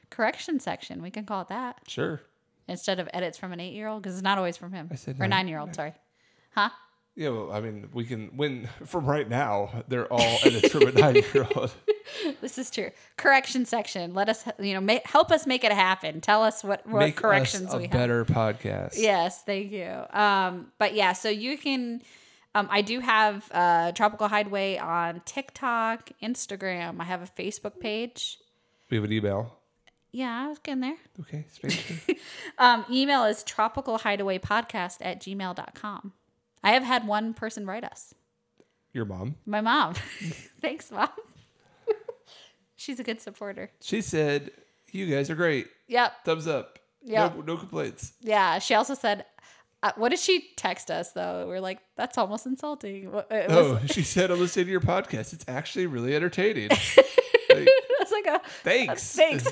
correction section. We can call it that Sure. instead of edits from an eight-year-old because it's not always from him I said or nine- nine-year-old. Sorry, huh? Yeah, well, I mean, we can when [laughs] from right now they're all from a nine-year-old. [laughs] This is true. Correction section. Let us, you know, ma- help us make it happen. Tell us what, what Make corrections us a we have. better podcast. Yes, thank you. Um, but yeah, so you can. Um, I do have uh, Tropical Hideaway on TikTok, Instagram. I have a Facebook page. We have an email. Yeah, I was getting there. Okay, space. [laughs] Um, email is tropicalhideawaypodcast at gmail.com. I have had one person write us. Your mom. My mom. [laughs] Thanks, mom. [laughs] She's a good supporter. She said, "You guys are great. Yep. Thumbs up. Yep. No, no complaints." Yeah. She also said, uh, "What did she text us though?" We're like, "That's almost insulting." Was, Oh, [laughs] she said, "I'm listening to your podcast. It's actually really entertaining." Like, it like a thanks. thanks.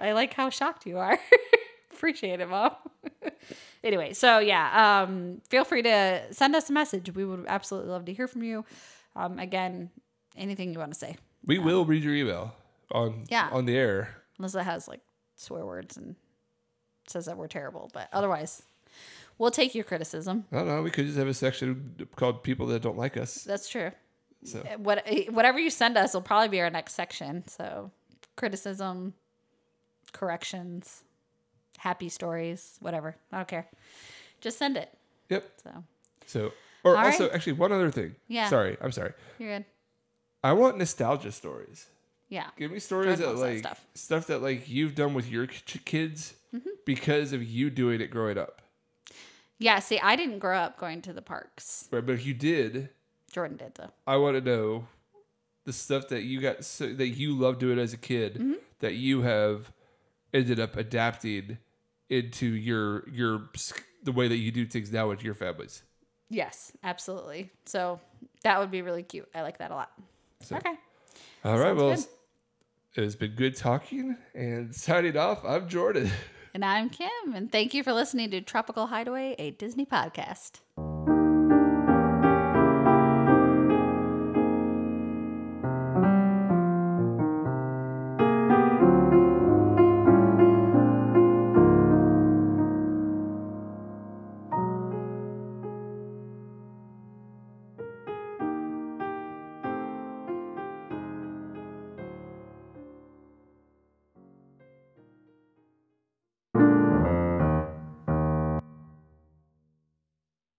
I like how shocked you are. Appreciate it, mom. Anyway, so yeah, um, feel free to send us a message. We would absolutely love to hear from you. Um, again, anything you want to say, We will read your email on Yeah. on the air. unless it has like swear words and says that we're terrible, but otherwise, we'll take your criticism. I don't know. We could just have a section called "People That Don't Like Us." That's true. So What whatever you send us will probably be our next section. So criticism, corrections, happy stories, whatever. I don't care. Just send it. yep. So So or All also right. actually one other thing. Yeah. Sorry, I'm sorry. you're good. I want nostalgia stories. Yeah. Give me stories Jordan that loves that like stuff. stuff. that like you've done with your k- kids Mm-hmm. because of you doing it growing up. Yeah. See, I didn't grow up going to the parks. Right, but if you did, Jordan did though. I want to know the stuff that you got so, that you loved doing as a kid Mm-hmm. that you have ended up adapting into your your the way that you do things now with your families. Yes, absolutely. So that would be really cute. I like that a lot. okay. All right, Sounds well, good. it's been good talking and signing off. I'm Jordan. [laughs] And I'm Kim, and thank you for listening to Tropical Hideaway, a Disney podcast.